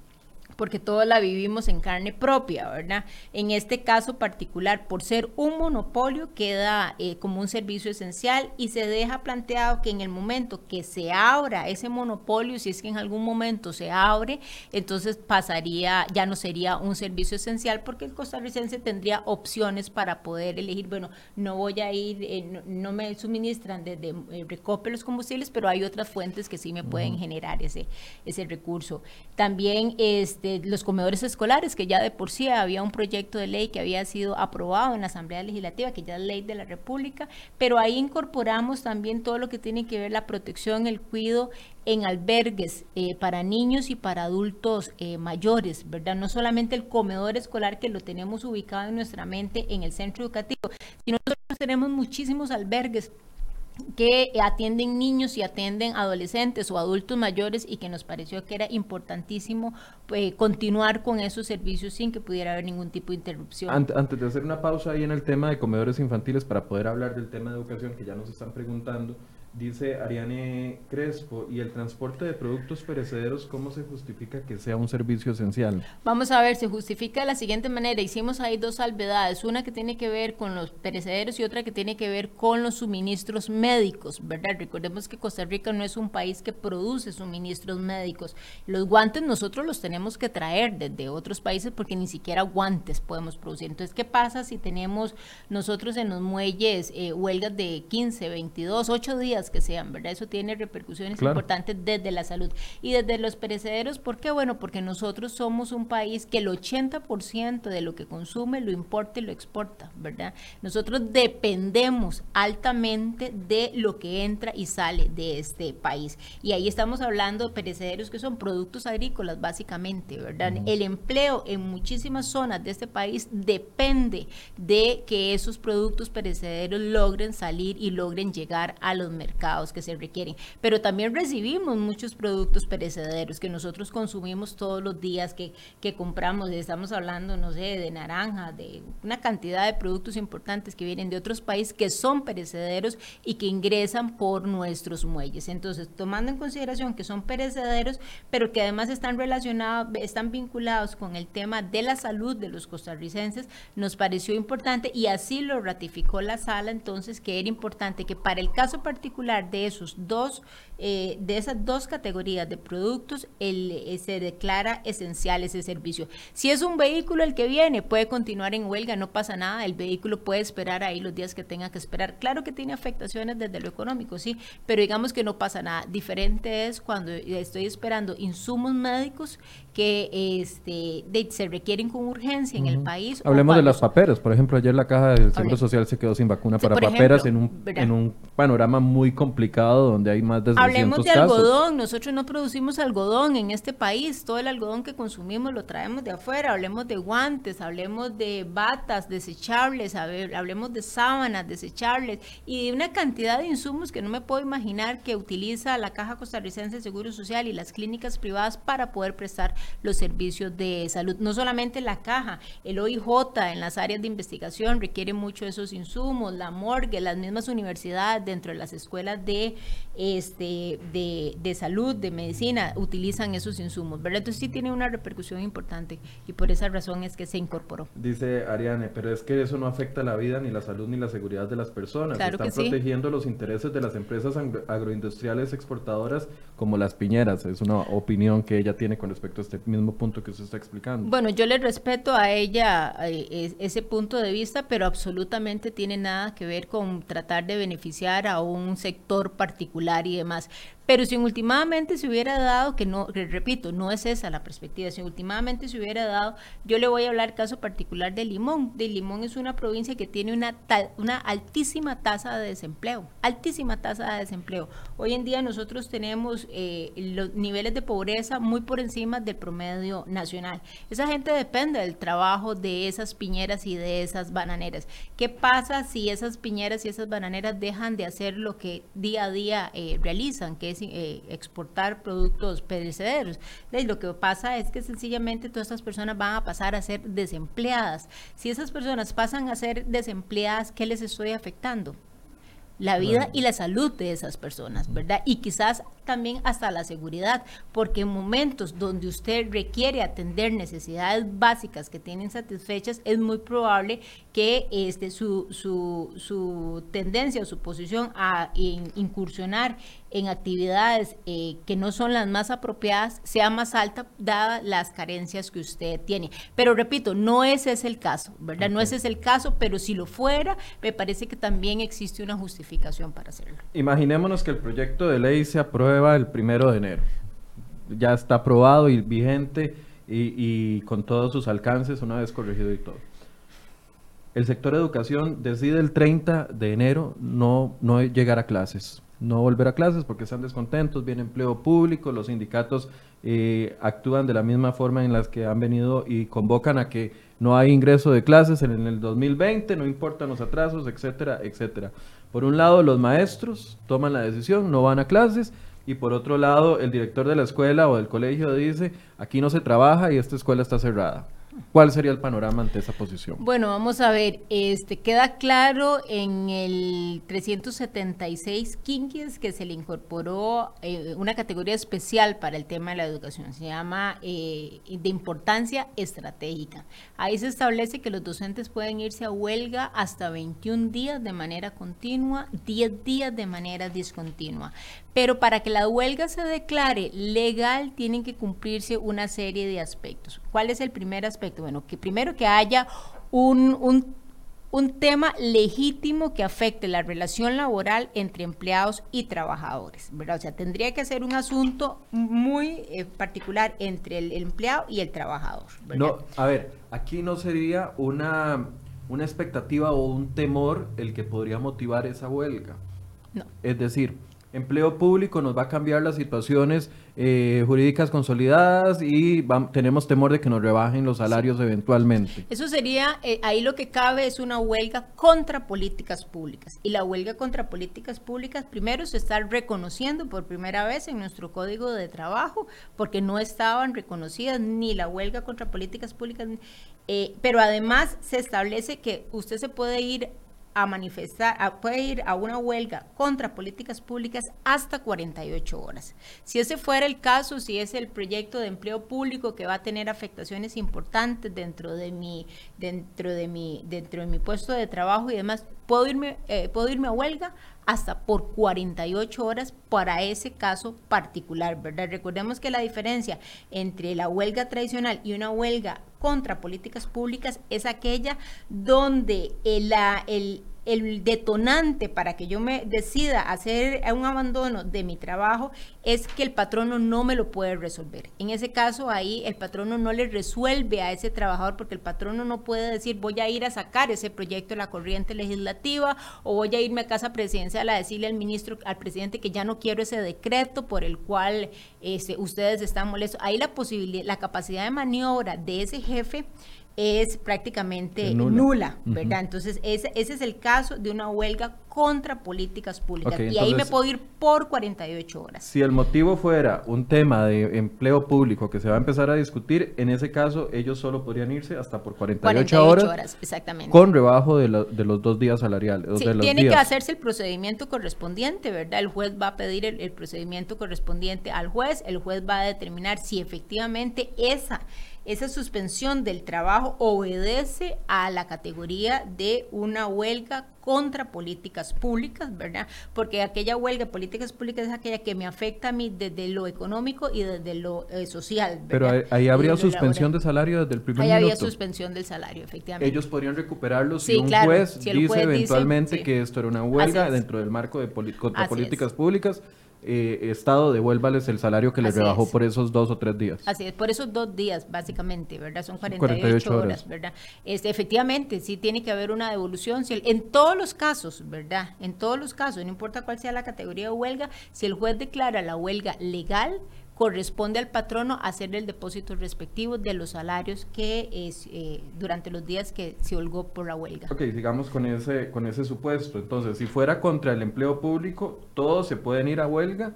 porque todos la vivimos en carne propia, ¿verdad? En este caso particular, por ser un monopolio, queda eh, como un servicio esencial y se deja planteado que en el momento que se abra ese monopolio, si es que en algún momento se abre, entonces pasaría, ya no sería un servicio esencial porque el costarricense tendría opciones para poder elegir, bueno, no voy a ir, eh, no, me suministran desde de, eh, recope los combustibles, pero hay otras fuentes que sí me pueden generar ese, ese recurso. También este los comedores escolares, que ya de por sí había un proyecto de ley que había sido aprobado en la Asamblea Legislativa, que ya es ley de la República, pero ahí incorporamos también todo lo que tiene que ver la protección, el cuidado en albergues eh, para niños y para adultos eh, mayores, ¿verdad? No solamente el comedor escolar que lo tenemos ubicado en nuestra mente en el centro educativo, sino nosotros tenemos muchísimos albergues que atienden niños y atienden adolescentes o adultos mayores y que nos pareció que era importantísimo pues, continuar con esos servicios sin que pudiera haber ningún tipo de interrupción. Antes de hacer una pausa ahí en el tema de comedores infantiles para poder hablar del tema de educación que ya nos están preguntando, Dice Ariane Crespo, ¿y el transporte de productos perecederos cómo se justifica que sea un servicio esencial? Vamos a ver, se justifica de la siguiente manera. Hicimos ahí dos salvedades, una que tiene que ver con los perecederos y otra que tiene que ver con los suministros médicos, ¿verdad? Recordemos que Costa Rica no es un país que produce suministros médicos. Los guantes nosotros los tenemos que traer desde otros países porque ni siquiera guantes podemos producir. Entonces, ¿qué pasa si tenemos nosotros en los muelles eh, huelgas de 15, 22, 8 días? Que sean, ¿verdad? Eso tiene repercusiones importantes desde la salud. Y desde los perecederos, ¿por qué? Bueno, porque nosotros somos un país que el 80% de lo que consume lo importa y lo exporta, ¿verdad? Nosotros dependemos altamente de lo que entra y sale de este país. Y ahí estamos hablando de perecederos que son productos agrícolas, básicamente, ¿verdad? El empleo en muchísimas zonas de este país depende de que esos productos perecederos logren salir y logren llegar a los mercados que se requieren. Pero también recibimos muchos productos perecederos que nosotros consumimos todos los días, que, que compramos. Estamos hablando, no sé, de naranja, de una cantidad de productos importantes que vienen de otros países que son perecederos y que ingresan por nuestros muelles. Entonces, tomando en consideración que son perecederos, pero que además están relacionados, están vinculados con el tema de la salud de los costarricenses, nos pareció importante y así lo ratificó la sala entonces que era importante que para el caso particular de esos dos, eh, de esas dos categorías de productos, el, eh, se declara esencial ese servicio. Si es un vehículo el que viene, puede continuar en huelga, no pasa nada, el vehículo puede esperar ahí los días que tenga que esperar. Claro que tiene afectaciones desde lo económico, sí, pero digamos que no pasa nada. Diferente es cuando estoy esperando insumos médicos que este, se requieren con urgencia en el país. Hablemos de las paperas. Por ejemplo, ayer la Caja del Seguro Social se quedó sin vacuna para paperas en, un, en un panorama muy complicado donde hay más de 600 Hablemos de algodón. Nosotros no producimos algodón en este país. Todo el algodón que consumimos lo traemos de afuera. Hablemos de guantes, hablemos de batas desechables, hablemos de sábanas desechables y de una cantidad de insumos que no me puedo imaginar que utiliza la Caja Costarricense de Seguro Social y las clínicas privadas para poder prestar los servicios de salud. No solamente la caja, el OIJ en las áreas de investigación requiere mucho esos insumos, la morgue, las mismas universidades dentro de las escuelas de, este, de, de salud, de medicina, utilizan esos insumos, ¿verdad? Entonces sí tiene una repercusión importante y por esa razón es que se incorporó. Dice Ariane, pero es que eso no afecta la vida, ni la salud, ni la seguridad de las personas. Están protegiendo los intereses de las empresas agroindustriales exportadoras como las piñeras. Es una opinión que ella tiene con respecto a este mismo punto que usted está explicando. Bueno, yo le respeto a ella eh, ese punto de vista, pero absolutamente tiene nada que ver con tratar de beneficiar a un sector particular y demás. Pero si últimamente se hubiera dado, que no, repito, no es esa la perspectiva, si últimamente se hubiera dado, yo le voy a hablar caso particular de Limón. De Limón es una provincia que tiene una, una altísima tasa de desempleo, altísima tasa de desempleo. Hoy en día nosotros tenemos eh, los niveles de pobreza muy por encima del promedio nacional. Esa gente depende del trabajo de esas piñeras y de esas bananeras. ¿Qué pasa si esas piñeras y esas bananeras dejan de hacer lo que día a día eh, realizan, que es eh, exportar productos perecederos. Lo que pasa es que sencillamente todas estas personas van a pasar a ser desempleadas. Si esas personas pasan a ser desempleadas, ¿qué les estoy afectando? la vida y la salud de esas personas, ¿verdad? Y quizás también hasta la seguridad, porque en momentos donde usted requiere atender necesidades básicas que tienen satisfechas, es muy probable que este, su, su, su tendencia o su posición a incursionar en actividades eh, que no son las más apropiadas sea más alta dadas las carencias que usted tiene. Pero repito, no ese es el caso, ¿verdad? No ese es el caso, pero si lo fuera, me parece que también existe una justificación para hacerlo. Imaginémonos que el proyecto de ley se aprueba el primero de enero. Ya está aprobado y vigente y, y con todos sus alcances una vez corregido y todo el sector educación decide el 30 de enero no, no llegar a clases no volver a clases porque están descontentos, viene empleo público, los sindicatos eh, actúan de la misma forma en las que han venido y convocan a que no hay ingreso de clases en el 2020, no importan los atrasos, etcétera, etcétera. Por un lado, los maestros toman la decisión, no van a clases, y por otro lado, el director de la escuela o del colegio dice, aquí no se trabaja y esta escuela está cerrada. ¿Cuál sería el panorama ante esa posición? Bueno, vamos a ver, este queda claro en el 376 Quinquies que se le incorporó eh, una categoría especial para el tema de la educación, se llama eh, de importancia estratégica. Ahí se establece que los docentes pueden irse a huelga hasta 21 días de manera continua, 10 días de manera discontinua. Pero para que la huelga se declare legal tienen que cumplirse una serie de aspectos. ¿Cuál es el primer aspecto? Bueno, que primero que haya un, un, tema legítimo que afecte la relación laboral entre empleados y trabajadores, ¿verdad? O sea, tendría que ser un asunto muy eh, particular entre el, empleado y el trabajador. No, a ver, aquí no sería una, una expectativa o un temor el que podría motivar esa huelga. No. Es decir, empleo público nos va a cambiar las situaciones eh, jurídicas consolidadas y tenemos temor de que nos rebajen los salarios eventualmente. Eso sería, eh, ahí lo que cabe es una huelga contra políticas públicas. Y la huelga contra políticas públicas, primero se está reconociendo por primera vez en nuestro código de trabajo, porque no estaban reconocidas ni la huelga contra políticas públicas, eh, pero además se establece que usted se puede ir a manifestar, puede ir a una huelga contra políticas públicas hasta 48 horas. Si ese fuera el caso, si es el proyecto de empleo público que va a tener afectaciones importantes dentro de mi, dentro de mi, dentro de mi puesto de trabajo y demás, puedo irme, eh, puedo irme a huelga hasta por 48 horas para ese caso particular, ¿verdad? Recordemos que la diferencia entre la huelga tradicional y una huelga contra políticas públicas es aquella donde el, el, el detonante para que yo me decida hacer un abandono de mi trabajo es que el patrono no me lo puede resolver. En ese caso, ahí el patrono no le resuelve a ese trabajador porque el patrono no puede decir voy a ir a sacar ese proyecto de la corriente legislativa o voy a irme a casa presidencial a decirle al ministro, al presidente que ya no quiero ese decreto por el cual este, ustedes están molestos. Ahí la posibilidad, la capacidad de maniobra de ese jefe es prácticamente nula, ¿verdad? Entonces, ese, ese, es el caso de una huelga contra políticas públicas. y ahí me puedo ir por 48 horas. Si el motivo fuera un tema de empleo público que se va a empezar a discutir, en ese caso ellos solo podrían irse hasta por 48, horas, exactamente. con rebajo de, de, los dos días salariales. Sí, tiene que hacerse el procedimiento correspondiente, ¿verdad? El juez va a pedir el, el procedimiento correspondiente al juez, el juez va a determinar si efectivamente esa esa suspensión del trabajo obedece a la categoría de una huelga contra políticas públicas, ¿verdad? Porque aquella huelga de políticas públicas es aquella que me afecta a mí desde lo económico y desde lo eh, social. ¿verdad? Pero ahí, habría suspensión de salario desde el primer ahí minuto. había suspensión del salario, efectivamente. Ellos podrían recuperarlo si un juez dice eventualmente que esto era una huelga dentro del marco de contra políticas públicas eh, Estado devuélvales el salario que les rebajó por esos dos o tres días. Así es, por esos dos días, básicamente, ¿verdad? Son 48, horas, ¿verdad? Este, efectivamente, sí tiene que haber una devolución. Si en todos los casos, ¿verdad? En todos los casos, no importa cuál sea la categoría de huelga, si el juez declara la huelga legal, corresponde al patrono hacer el depósito respectivo de los salarios que es, eh, durante los días que se holgó por la huelga. Ok, sigamos con ese, con ese supuesto. Entonces, si fuera contra el empleo público, todos se pueden ir a huelga,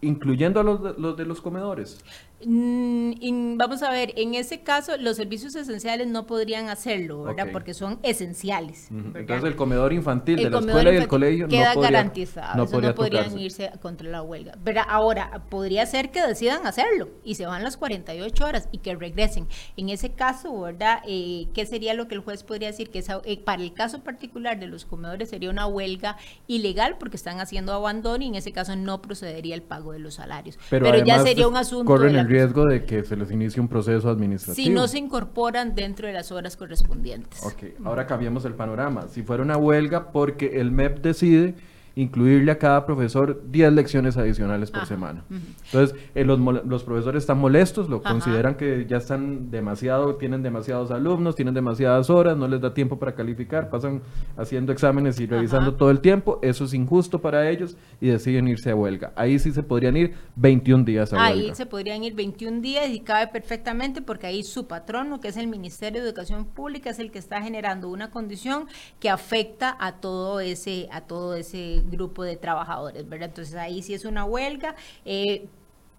incluyendo a los los, de los comedores. Mm, vamos a ver, en ese caso los servicios esenciales no podrían hacerlo, ¿verdad? Porque son esenciales. Entonces el comedor infantil de la escuela y el colegio queda no garantizado, no, podrían irse contra la huelga. ¿verdad? Ahora, podría ser que decidan hacerlo y se van las 48 horas y que regresen. En ese caso, ¿verdad? Eh, ¿Qué sería lo que el juez podría decir? Que eh, para el caso particular de los comedores sería una huelga ilegal porque están haciendo abandono y en ese caso no procedería el pago de los salarios. Pero, ya sería un asunto riesgo de que se les inicie un proceso administrativo. Si no se incorporan dentro de las horas correspondientes. Ok, ahora cambiamos el panorama. Si fuera una huelga porque el MEP decide incluirle a cada profesor 10 lecciones adicionales por semana. Entonces, eh, los, los, profesores están molestos, lo consideran que ya están demasiado, tienen demasiados alumnos, tienen demasiadas horas, no les da tiempo para calificar, pasan haciendo exámenes y revisando todo el tiempo, eso es injusto para ellos y deciden irse a huelga. Ahí sí se podrían ir 21 días a huelga. Ahí se podrían ir 21 días y cabe perfectamente porque ahí su patrono, que es el Ministerio de Educación Pública, es el que está generando una condición que afecta a todo ese, a todo ese grupo de trabajadores, ¿verdad? Entonces ahí sí es una huelga. Eh,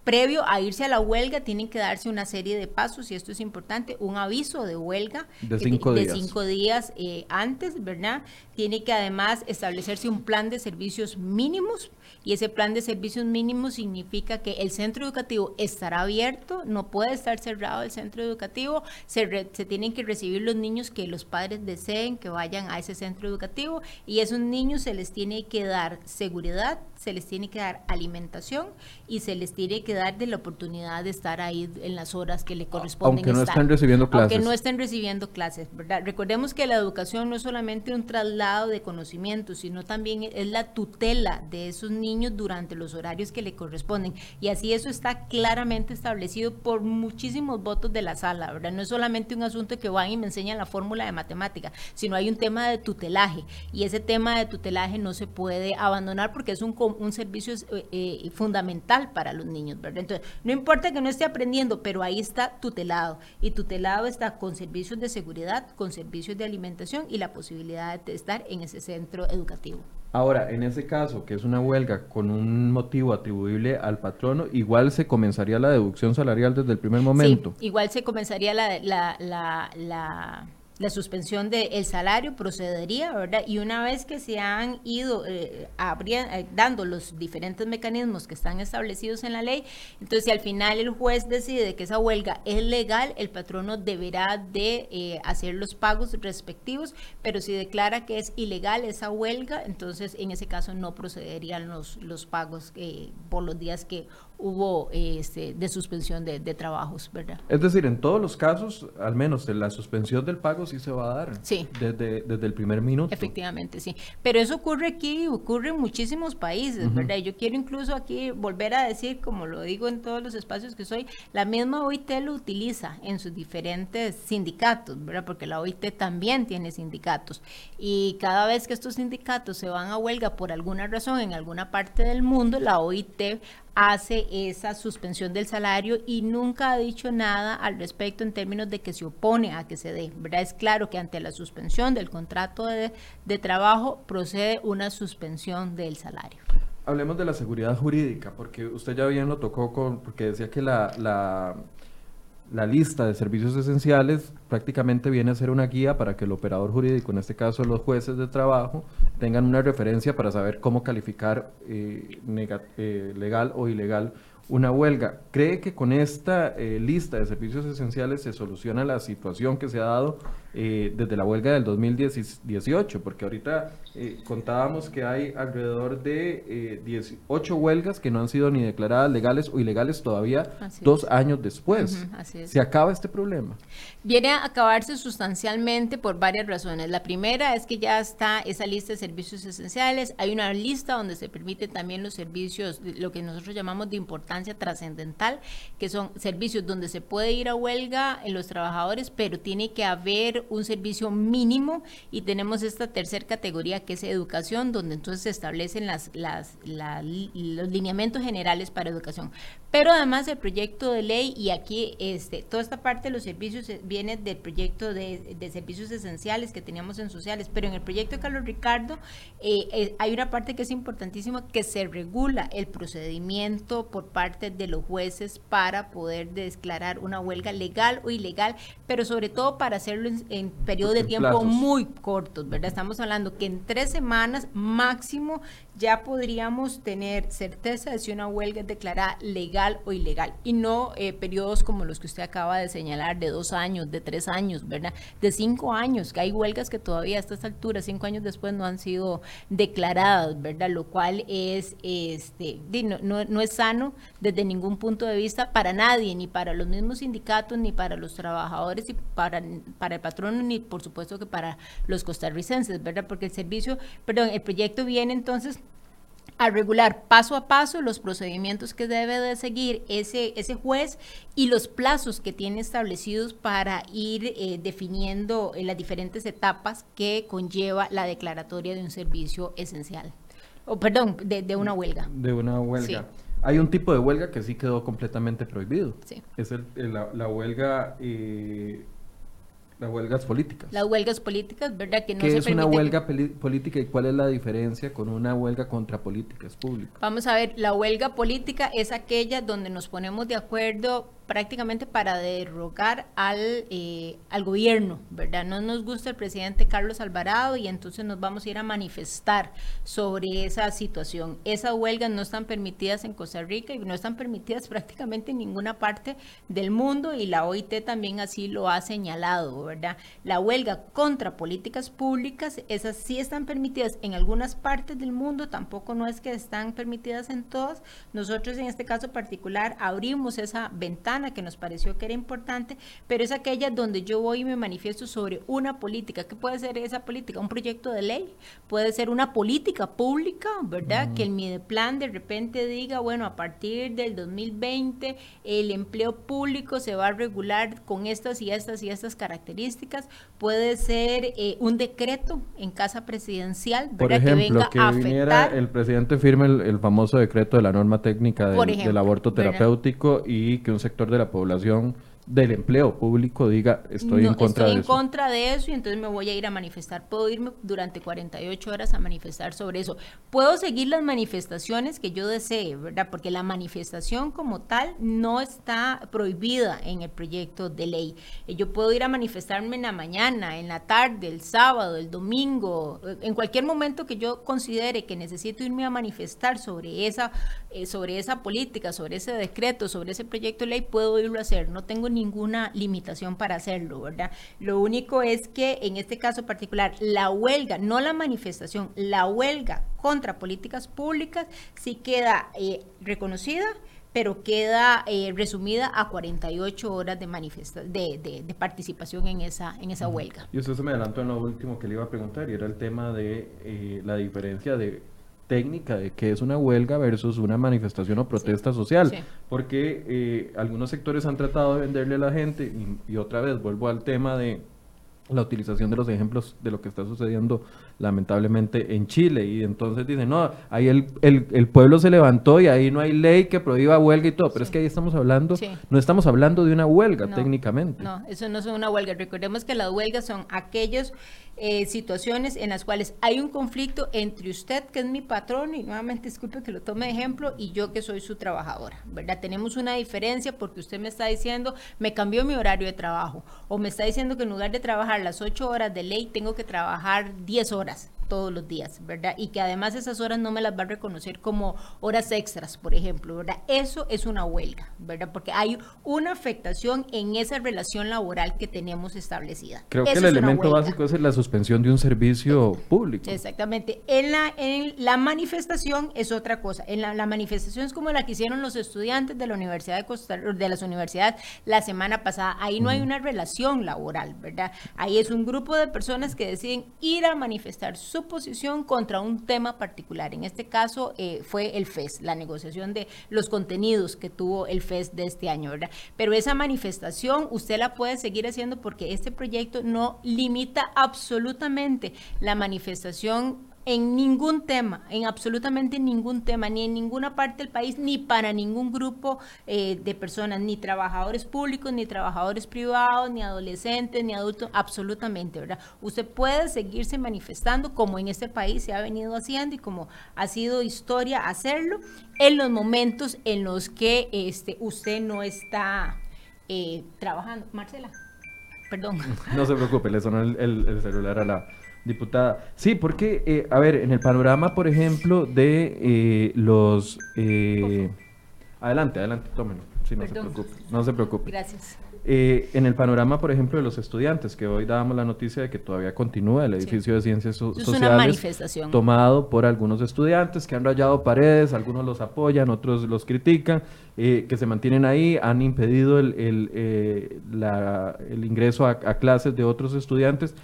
previo a irse a la huelga tienen que darse una serie de pasos y esto es importante, un aviso de huelga de cinco de días, cinco días eh, antes, ¿verdad? Tiene que además establecerse un plan de servicios mínimos y ese plan de servicios mínimos significa que el centro educativo estará abierto, no puede estar cerrado el centro educativo, se, se tienen que recibir los niños que los padres deseen que vayan a ese centro educativo y a esos niños se les tiene que dar seguridad, se les tiene que dar alimentación y se les tiene que dar de la oportunidad de estar ahí en las horas que le corresponden. Aunque no estén recibiendo clases. Aunque no estén recibiendo clases, ¿verdad? Recordemos que la educación no es solamente un traslado de conocimiento, sino también es la tutela de esos niños durante los horarios que le corresponden. Y así eso está claramente establecido por muchísimos votos de la sala, ¿verdad? No es solamente un asunto que van y me enseñan la fórmula de matemática, sino hay un tema de tutelaje. Y ese tema de tutelaje no se puede abandonar porque es un un servicio eh, eh, fundamental para los niños, ¿verdad? Entonces, no importa que no esté aprendiendo, pero ahí está tutelado. Y tutelado está con servicios de seguridad, con servicios de alimentación y la posibilidad de estar en ese centro educativo. Ahora, en ese caso, que es una huelga con un motivo atribuible al patrono, igual se comenzaría la deducción salarial desde el primer momento. Sí, igual se comenzaría la, la, la, la la suspensión del salario procedería, ¿verdad? Y una vez que se han ido eh, eh, dando los diferentes mecanismos que están establecidos en la ley, entonces si al final el juez decide que esa huelga es legal, el patrono deberá de eh, hacer los pagos respectivos, pero si declara que es ilegal esa huelga, entonces en ese caso no procederían los, los pagos por los días que hubo este, de suspensión de, trabajos, ¿verdad? Es decir, en todos los casos, al menos de la suspensión del pago sí se va a dar. Sí. Desde, desde el primer minuto. Efectivamente, sí. Pero eso ocurre aquí, ocurre en muchísimos países, ¿verdad? Yo quiero incluso aquí volver a decir, como lo digo en todos los espacios que soy, la misma OIT lo utiliza en sus diferentes sindicatos, ¿verdad? Porque la OIT también tiene sindicatos. Y cada vez que estos sindicatos se van a huelga por alguna razón en alguna parte del mundo, la OIT hace esa suspensión del salario y nunca ha dicho nada al respecto en términos de que se opone a que se dé. Es claro que ante la suspensión del contrato de, trabajo procede una suspensión del salario. Hablemos de la seguridad jurídica, porque usted ya bien lo tocó con, porque decía que la, la la lista de servicios esenciales prácticamente viene a ser una guía para que el operador jurídico, en este caso los jueces de trabajo, tengan una referencia para saber cómo calificar eh, eh, legal o ilegal una huelga. ¿Cree que con esta eh, lista de servicios esenciales se soluciona la situación que se ha dado eh, desde la huelga del 2018, porque ahorita eh, contábamos que hay alrededor de 18 huelgas que no han sido ni declaradas legales o ilegales todavía dos años después. ¿Se acaba este problema? Viene a acabarse sustancialmente por varias razones. La primera es que ya está esa lista de servicios esenciales, hay una lista donde se permiten también los servicios, lo que nosotros llamamos de importancia trascendental, que son servicios donde se puede ir a huelga en los trabajadores, pero tiene que haber un servicio mínimo y tenemos esta tercera categoría que es educación, donde entonces se establecen las, los lineamientos generales para educación. Pero además el proyecto de ley, y aquí este, toda esta parte de los servicios eh, viene del proyecto de, servicios esenciales que teníamos en sociales, pero en el proyecto de Carlos Ricardo eh, eh, hay una parte que es importantísima, que se regula el procedimiento por parte de los jueces para poder declarar una huelga legal o ilegal, pero sobre todo para hacerlo en, en periodo de tiempo muy cortos, ¿verdad? Estamos hablando que en tres semanas máximo ya podríamos tener certeza de si una huelga es declarada legal o ilegal y no eh, periodos como los que usted acaba de señalar de dos años, de tres años, ¿verdad? De cinco años, que hay huelgas que todavía a estas alturas, cinco años después, no han sido declaradas, ¿verdad? Lo cual es, este, no, no, es sano desde ningún punto de vista para nadie, ni para los mismos sindicatos, ni para los trabajadores, y para, para el patrón, ni por supuesto que para los costarricenses, ¿verdad? Porque el servicio, perdón, el proyecto viene entonces a regular paso a paso los procedimientos que debe de seguir ese, ese juez y los plazos que tiene establecidos para ir eh, definiendo las diferentes etapas que conlleva la declaratoria de un servicio esencial. O perdón, de, una huelga. De una huelga. Hay un tipo de huelga que sí quedó completamente prohibido. Sí. Es el, la, huelga eh, las huelgas políticas. Las huelgas políticas, ¿verdad? Que no ¿Qué es una huelga política y cuál es la diferencia con una huelga contra políticas públicas? Vamos a ver, la huelga política es aquella donde nos ponemos de acuerdo prácticamente para derrocar al, eh, al gobierno, ¿verdad? No nos gusta el presidente Carlos Alvarado y entonces nos vamos a ir a manifestar sobre esa situación. Esas huelgas no están permitidas en Costa Rica y no están permitidas prácticamente en ninguna parte del mundo y la OIT también así lo ha señalado, ¿verdad? La huelga contra políticas públicas, esas sí están permitidas en algunas partes del mundo, tampoco no es que están permitidas en todas. Nosotros en este caso particular abrimos esa ventana que nos pareció que era importante, pero es aquella donde yo voy y me manifiesto sobre una política. ¿Qué puede ser esa política? Un proyecto de ley, puede ser una política pública, ¿verdad? Que el Mideplan de repente diga, bueno, a partir del 2020 el empleo público se va a regular con estas y estas y estas características. Puede ser eh, un decreto en casa presidencial, Por ejemplo, que, viniera el presidente firme el, famoso decreto de la norma técnica del, aborto terapéutico y que un sector de la población del empleo público diga estoy en contra de eso. Estoy en contra de eso y entonces me voy a ir a manifestar. Puedo irme durante 48 horas a manifestar sobre eso. Puedo seguir las manifestaciones que yo desee, ¿verdad? Porque la manifestación como tal no está prohibida en el proyecto de ley. Eh, yo puedo ir a manifestarme en la mañana, en la tarde, el sábado, el domingo, eh, en cualquier momento que yo considere que necesito irme a manifestar sobre esa, eh, sobre esa política, sobre ese decreto, sobre ese proyecto de ley, puedo irlo a hacer. No tengo ni ninguna limitación para hacerlo, ¿verdad? Lo único es que en este caso particular, la huelga, no la manifestación, la huelga contra políticas públicas sí queda eh, reconocida pero queda eh, resumida a 48 horas de, manifesta de, de, participación en esa, en esa huelga. Y usted se me adelantó en lo último que le iba a preguntar, y era el tema de eh, la diferencia de técnica de qué es una huelga versus una manifestación o protesta social, porque eh, algunos sectores han tratado de venderle a la gente, y, otra vez vuelvo al tema de la utilización de los ejemplos de lo que está sucediendo lamentablemente en Chile y entonces dicen, no, ahí el, el, pueblo se levantó y ahí no hay ley que prohíba huelga y todo, pero es que ahí estamos hablando, no estamos hablando de una huelga técnicamente. No, eso no es una huelga, recordemos que las huelgas son aquellos eh, situaciones en las cuales hay un conflicto entre usted, que es mi patrón, y nuevamente disculpe que lo tome de ejemplo, y yo que soy su trabajadora, ¿verdad? Tenemos una diferencia porque usted me está diciendo, me cambió mi horario de trabajo, o me está diciendo que en lugar de trabajar las ocho horas de ley, tengo que trabajar 10 horas todos los días, ¿verdad? Y que además esas horas no me las va a reconocer como horas extras, por ejemplo, ¿verdad? Eso es una huelga, ¿verdad? Porque hay una afectación en esa relación laboral que tenemos establecida. Creo que el elemento básico es la suspensión de un servicio público. Exactamente. En la, en la manifestación es otra cosa. En la, manifestación es como la que hicieron los estudiantes de la Universidad de Costa de las universidades la semana pasada. Ahí no hay una relación laboral, ¿verdad? Ahí es un grupo de personas que deciden ir a manifestar su posición contra un tema particular. En este caso eh, fue el FES, la negociación de los contenidos que tuvo el FES de este año, ¿verdad? Pero esa manifestación usted la puede seguir haciendo porque este proyecto no limita absolutamente la manifestación en ningún tema, en absolutamente ningún tema, ni en ninguna parte del país, ni para ningún grupo eh, de personas, ni trabajadores públicos, ni trabajadores privados, ni adolescentes, ni adultos, absolutamente, ¿verdad? Usted puede seguirse manifestando como en este país se ha venido haciendo y como ha sido historia hacerlo en los momentos en los que este, usted no está eh, trabajando. Marcela, perdón. No se preocupe, le sonó el celular a la Diputada. Sí, porque, eh, a ver, en el panorama, por ejemplo, de eh, los... Eh, adelante, adelante, tómenlo. Sí, no se preocupe. No se preocupe. Gracias. en el panorama, por ejemplo, de los estudiantes, que hoy dábamos la noticia de que todavía continúa el edificio de ciencias sociales tomado por algunos estudiantes que han rayado paredes, algunos los apoyan, otros los critican, que se mantienen ahí, han impedido el, el, el ingreso a, a clases de otros estudiantes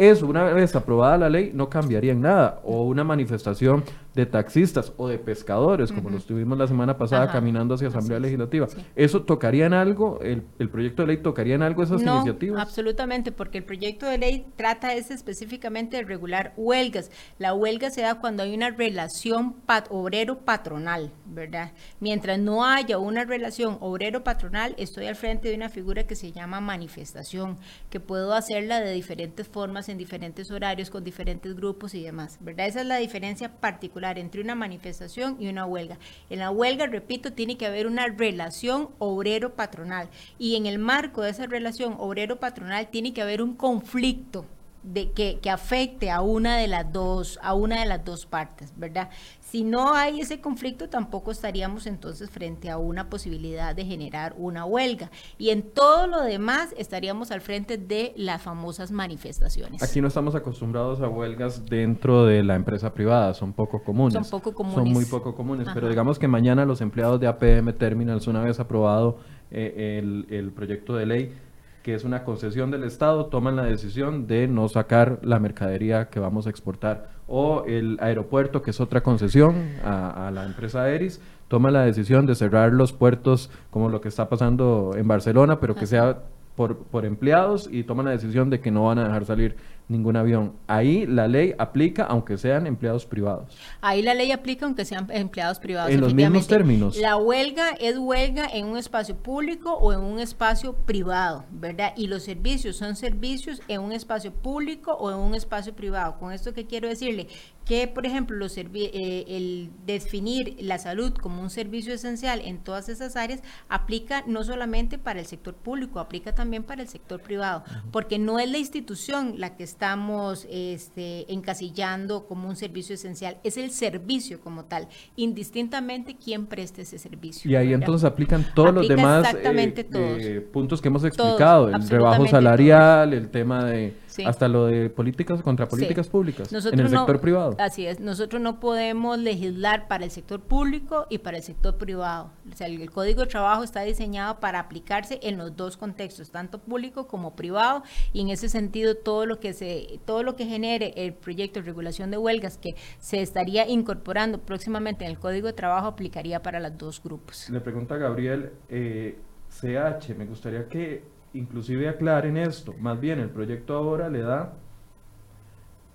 eso, una vez aprobada la ley, no cambiaría en nada. O una manifestación de taxistas o de pescadores, como los tuvimos la semana pasada caminando hacia Asamblea Legislativa. ¿Eso tocaría en algo? El, proyecto de ley tocaría en algo esas no, iniciativas? Absolutamente, porque el proyecto de ley trata es específicamente de regular huelgas. La huelga se da cuando hay una relación obrero-patronal, ¿verdad? Mientras no haya una relación obrero-patronal, estoy al frente de una figura que se llama manifestación, que puedo hacerla de diferentes formas, en diferentes horarios, con diferentes grupos y demás, ¿verdad? Esa es la diferencia particular entre una manifestación y una huelga. En la huelga, repito, tiene que haber una relación obrero-patronal y en el marco de esa relación obrero-patronal tiene que haber un conflicto de que, que, afecte a una de las dos, a una de las dos partes, ¿verdad? Si no hay ese conflicto, tampoco estaríamos entonces frente a una posibilidad de generar una huelga. Y en todo lo demás estaríamos al frente de las famosas manifestaciones. Aquí no estamos acostumbrados a huelgas dentro de la empresa privada, son poco comunes. Son poco comunes. Son muy poco comunes, pero digamos que mañana los empleados de APM Terminals, una vez aprobado eh, el, el proyecto de ley, que es una concesión del Estado, toman la decisión de no sacar la mercadería que vamos a exportar. O el aeropuerto, que es otra concesión a, la empresa Eris, toma la decisión de cerrar los puertos como lo que está pasando en Barcelona, pero que sea por, por empleados y toman la decisión de que no van a dejar salir ningún avión. Ahí la ley aplica aunque sean empleados privados. Ahí la ley aplica aunque sean empleados privados. En los mismos términos. La huelga es huelga en un espacio público o en un espacio privado, ¿verdad? Y los servicios son servicios en un espacio público o en un espacio privado. Con esto que quiero decirle que, por ejemplo, los eh, el definir la salud como un servicio esencial en todas esas áreas aplica no solamente para el sector público, aplica también para el sector privado, porque no es la institución la que estamos este, encasillando como un servicio esencial, es el servicio como tal, indistintamente quién preste ese servicio. Y ahí entonces aplican todos los demás eh, eh, puntos que hemos explicado, el rebajo salarial, el tema de hasta lo de políticas contra políticas públicas en el sector privado. Así es, nosotros no podemos legislar para el sector público y para el sector privado. O sea, el, Código de Trabajo está diseñado para aplicarse en los dos contextos, tanto público como privado, y en ese sentido todo lo que se todo lo que genere el proyecto de regulación de huelgas que se estaría incorporando próximamente en el Código de Trabajo aplicaría para los dos grupos. Le pregunta Gabriel eh, CH, me gustaría que inclusive aclaren esto. Más bien, el proyecto ahora le da,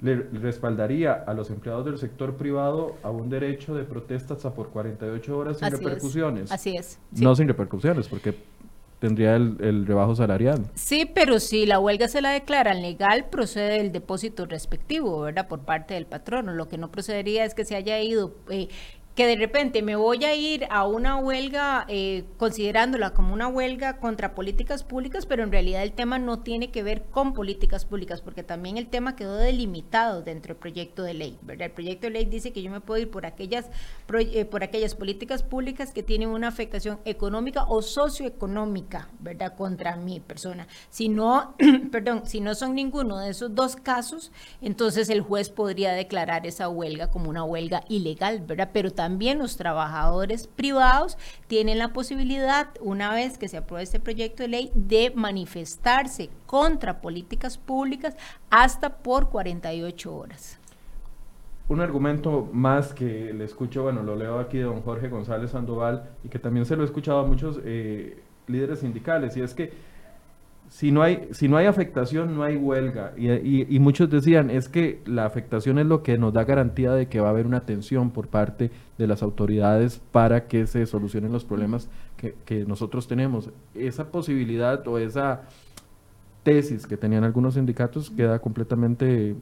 le respaldaría a los empleados del sector privado a un derecho de protesta hasta por 48 horas sin repercusiones. Así es. No sin repercusiones, porque tendría el, el, rebajo salarial. Sí, pero si la huelga se la declara legal, procede el depósito respectivo, ¿verdad? Por parte del patrono. Lo que no procedería es que se haya ido eh, que de repente me voy a ir a una huelga eh, considerándola como una huelga contra políticas públicas, pero en realidad el tema no tiene que ver con políticas públicas, porque también el tema quedó delimitado dentro del proyecto de ley. ¿verdad? El proyecto de ley dice que yo me puedo ir por aquellas, eh, por aquellas políticas públicas que tienen una afectación económica o socioeconómica ¿verdad? contra mi persona. Si no, perdón, si no son ninguno de esos dos casos, entonces el juez podría declarar esa huelga como una huelga ilegal, ¿verdad? Pero también también los trabajadores privados tienen la posibilidad, una vez que se apruebe este proyecto de ley, de manifestarse contra políticas públicas hasta por 48 horas. Un argumento más que le escucho, bueno, lo leo aquí de don Jorge González Sandoval y que también se lo he escuchado a muchos eh, líderes sindicales, y es que si no hay, si no hay afectación, no hay huelga. Y, muchos decían, es que la afectación es lo que nos da garantía de que va a haber una atención por parte de las autoridades para que se solucionen los problemas que, que nosotros tenemos. Esa posibilidad o esa tesis que tenían algunos sindicatos queda completamente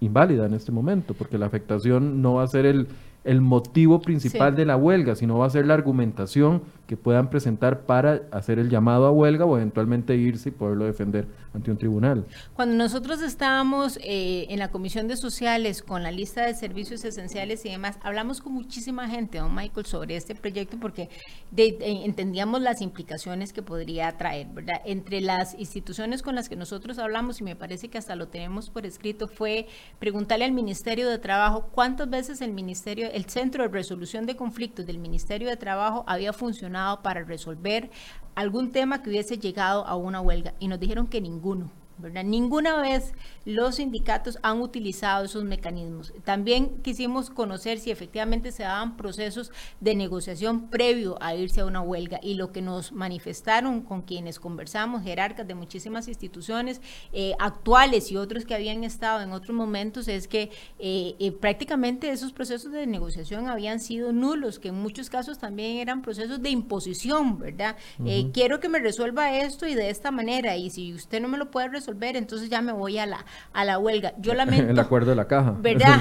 inválida en este momento, porque la afectación no va a ser el, el motivo principal de la huelga, sino va a ser la argumentación que puedan presentar para hacer el llamado a huelga o eventualmente irse y poderlo defender ante un tribunal. Cuando nosotros estábamos eh, en la Comisión de Sociales con la lista de servicios esenciales y demás, hablamos con muchísima gente, don Michael, sobre este proyecto porque entendíamos las implicaciones que podría traer, ¿verdad? Entre las instituciones con las que nosotros hablamos, y me parece que hasta lo tenemos por escrito, fue preguntarle al Ministerio de Trabajo cuántas veces el Ministerio, el Centro de Resolución de Conflictos del Ministerio de Trabajo había funcionado para resolver algún tema que hubiese llegado a una huelga y nos dijeron que ninguno ¿verdad? Ninguna vez los sindicatos han utilizado esos mecanismos. También quisimos conocer si efectivamente se daban procesos de negociación previo a irse a una huelga y lo que nos manifestaron con quienes conversamos, jerarcas de muchísimas instituciones eh, actuales y otros que habían estado en otros momentos, es que eh, eh, prácticamente esos procesos de negociación habían sido nulos, que en muchos casos también eran procesos de imposición, ¿verdad? quiero que me resuelva esto y de esta manera, y si usted no me lo puede resolver, entonces ya me voy a la, a la huelga. Yo lamento... El acuerdo de la caja. ¿Verdad?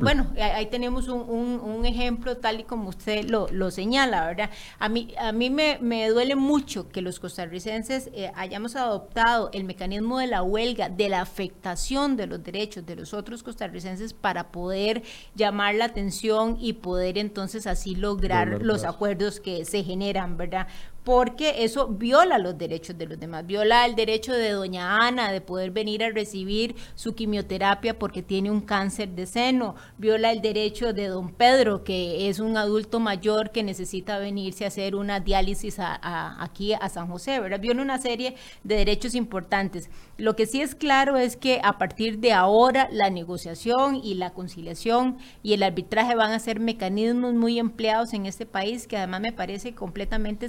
bueno, ahí tenemos un, un, ejemplo tal y como usted lo, lo señala, ¿verdad? A mí, a mí me, me duele mucho que los costarricenses eh, hayamos adoptado el mecanismo de la huelga, de la afectación de los derechos de los otros costarricenses para poder llamar la atención y poder entonces así lograr los acuerdos que se generan, ¿verdad? Porque eso viola los derechos de los demás, viola el derecho de doña Ana de poder venir a recibir su quimioterapia porque tiene un cáncer de seno, viola el derecho de don Pedro, que es un adulto mayor que necesita venirse a hacer una diálisis aquí a San José, ¿verdad? Viola una serie de derechos importantes. Lo que sí es claro es que a partir de ahora la negociación y la conciliación y el arbitraje van a ser mecanismos muy empleados en este país que además me parece completamente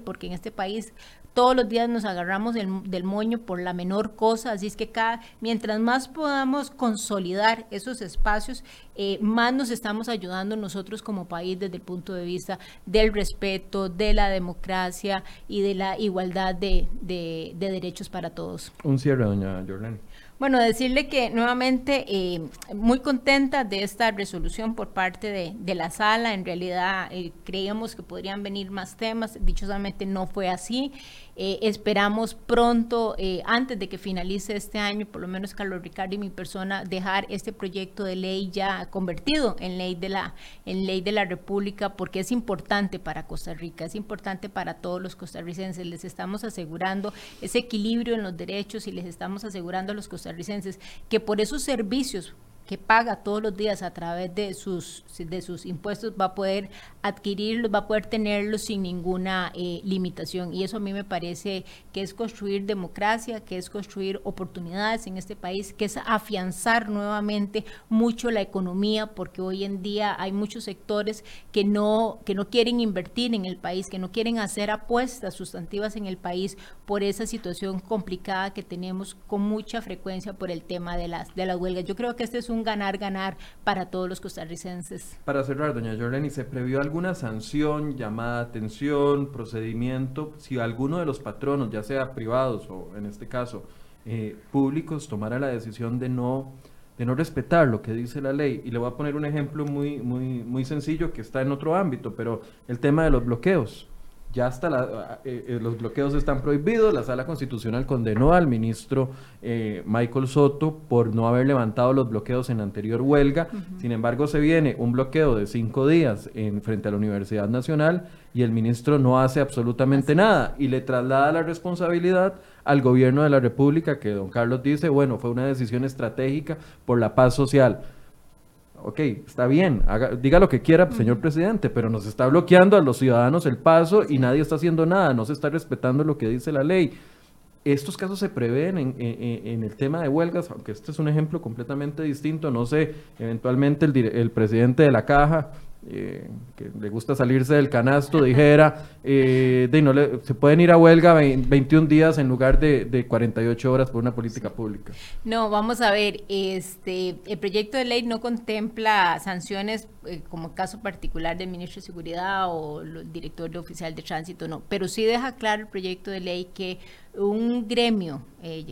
porque en este país todos los días nos agarramos del, moño por la menor cosa, así es que cada, mientras más podamos consolidar esos espacios, eh, más nos estamos ayudando nosotros como país desde el punto de vista del respeto, de la democracia y de la igualdad de, de derechos para todos. Un cierre, doña Jordan. Bueno, decirle que nuevamente eh, muy contenta de esta resolución por parte de, la sala. En realidad eh, creíamos que podrían venir más temas, dichosamente no fue así. Eh, esperamos pronto, antes de que finalice este año, por lo menos Carlos Ricardo y mi persona, dejar este proyecto de ley ya convertido en ley de la, en ley de la República, porque es importante para Costa Rica, es importante para todos los costarricenses. Les estamos asegurando ese equilibrio en los derechos y les estamos asegurando a los costarricenses que por esos servicios que paga todos los días a través de sus, de sus impuestos va a poder adquirirlos, va a poder tenerlos sin ninguna eh, limitación. Y eso a mí me parece que es construir democracia, que es construir oportunidades en este país, que es afianzar nuevamente mucho la economía, porque hoy en día hay muchos sectores que no, que no quieren invertir en el país, que no quieren hacer apuestas sustantivas en el país por esa situación complicada que tenemos con mucha frecuencia por el tema de las, de las huelgas. Yo creo que este es un ganar-ganar para todos los costarricenses. Para cerrar, doña Jorleni, ¿se previó alguna sanción, llamada atención, procedimiento, si alguno de los patronos, ya sea privados o en este caso eh, públicos, tomara la decisión de no de no respetar lo que dice la ley. Y le voy a poner un ejemplo muy, muy, muy sencillo que está en otro ámbito, pero el tema de los bloqueos ya hasta la, eh, eh, los bloqueos están prohibidos. La sala constitucional condenó al ministro eh, Michael Soto por no haber levantado los bloqueos en la anterior huelga. Sin embargo, se viene un bloqueo de cinco días en, frente a la Universidad Nacional y el ministro no hace absolutamente nada y le traslada la responsabilidad al gobierno de la República, que don Carlos dice, bueno, fue una decisión estratégica por la paz social ok, está bien, diga lo que quiera, señor presidente, pero nos está bloqueando a los ciudadanos el paso y nadie está haciendo nada, no se está respetando lo que dice la ley. Estos casos se prevén en, el tema de huelgas, aunque este es un ejemplo completamente distinto, no sé, eventualmente el, el presidente de la caja eh, que le gusta salirse del canasto, dijera, eh, de no le, se pueden ir a huelga 21 días en lugar de, de, 48 horas por una política pública. No, vamos a ver, este, el proyecto de ley no contempla sanciones eh, como caso particular del ministro de Seguridad o el director oficial de tránsito, no, pero sí deja claro el proyecto de ley que un gremio,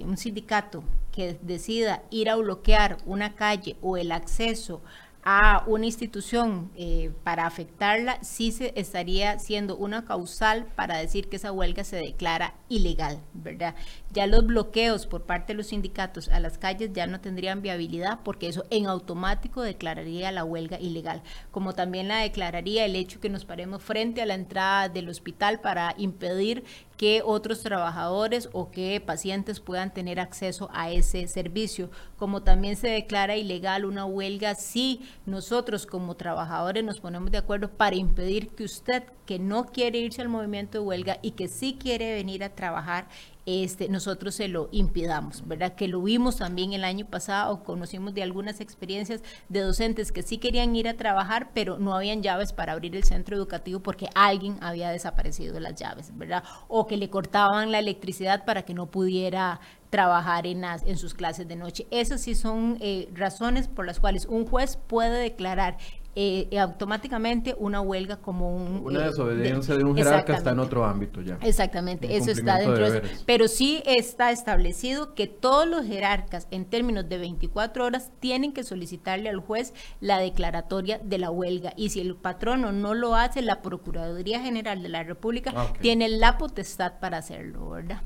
un sindicato que decida ir a bloquear una calle o el acceso a una institución eh, para afectarla, sí se estaría siendo una causal para decir que esa huelga se declara ilegal, ¿verdad? Ya los bloqueos por parte de los sindicatos a las calles ya no tendrían viabilidad porque eso en automático declararía la huelga ilegal, como también la declararía el hecho que nos paremos frente a la entrada del hospital para impedir que otros trabajadores o que pacientes puedan tener acceso a ese servicio, como también se declara ilegal una huelga si nosotros como trabajadores nos ponemos de acuerdo para impedir que usted que no quiere irse al movimiento de huelga y que sí quiere venir a trabajar este, nosotros se lo impidamos, ¿verdad? Que lo vimos también el año pasado, conocimos de algunas experiencias de docentes que sí querían ir a trabajar, pero no habían llaves para abrir el centro educativo porque alguien había desaparecido las llaves, ¿verdad? O que le cortaban la electricidad para que no pudiera trabajar en, sus clases de noche. Esas sí son eh, razones por las cuales un juez puede declarar eh, automáticamente una huelga como un... Una eh, desobediencia de, un jerarca está en otro ámbito ya. Exactamente, eso está dentro de, eso. Pero sí está establecido que todos los jerarcas en términos de 24 horas tienen que solicitarle al juez la declaratoria de la huelga y si el patrono no lo hace, la Procuraduría General de la República ah, tiene la potestad para hacerlo, ¿verdad?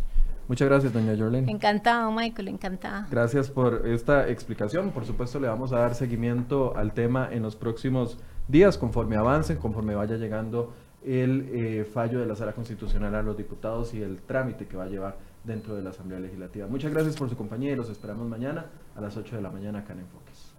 Muchas gracias, doña Jorlene. Encantado, Michael, encantado. Gracias por esta explicación. Por supuesto, le vamos a dar seguimiento al tema en los próximos días, conforme avancen, conforme vaya llegando el eh, fallo de la Sala Constitucional a los diputados y el trámite que va a llevar dentro de la Asamblea Legislativa. Muchas gracias por su compañía y los esperamos mañana a las 8 de la mañana acá en Enfoques.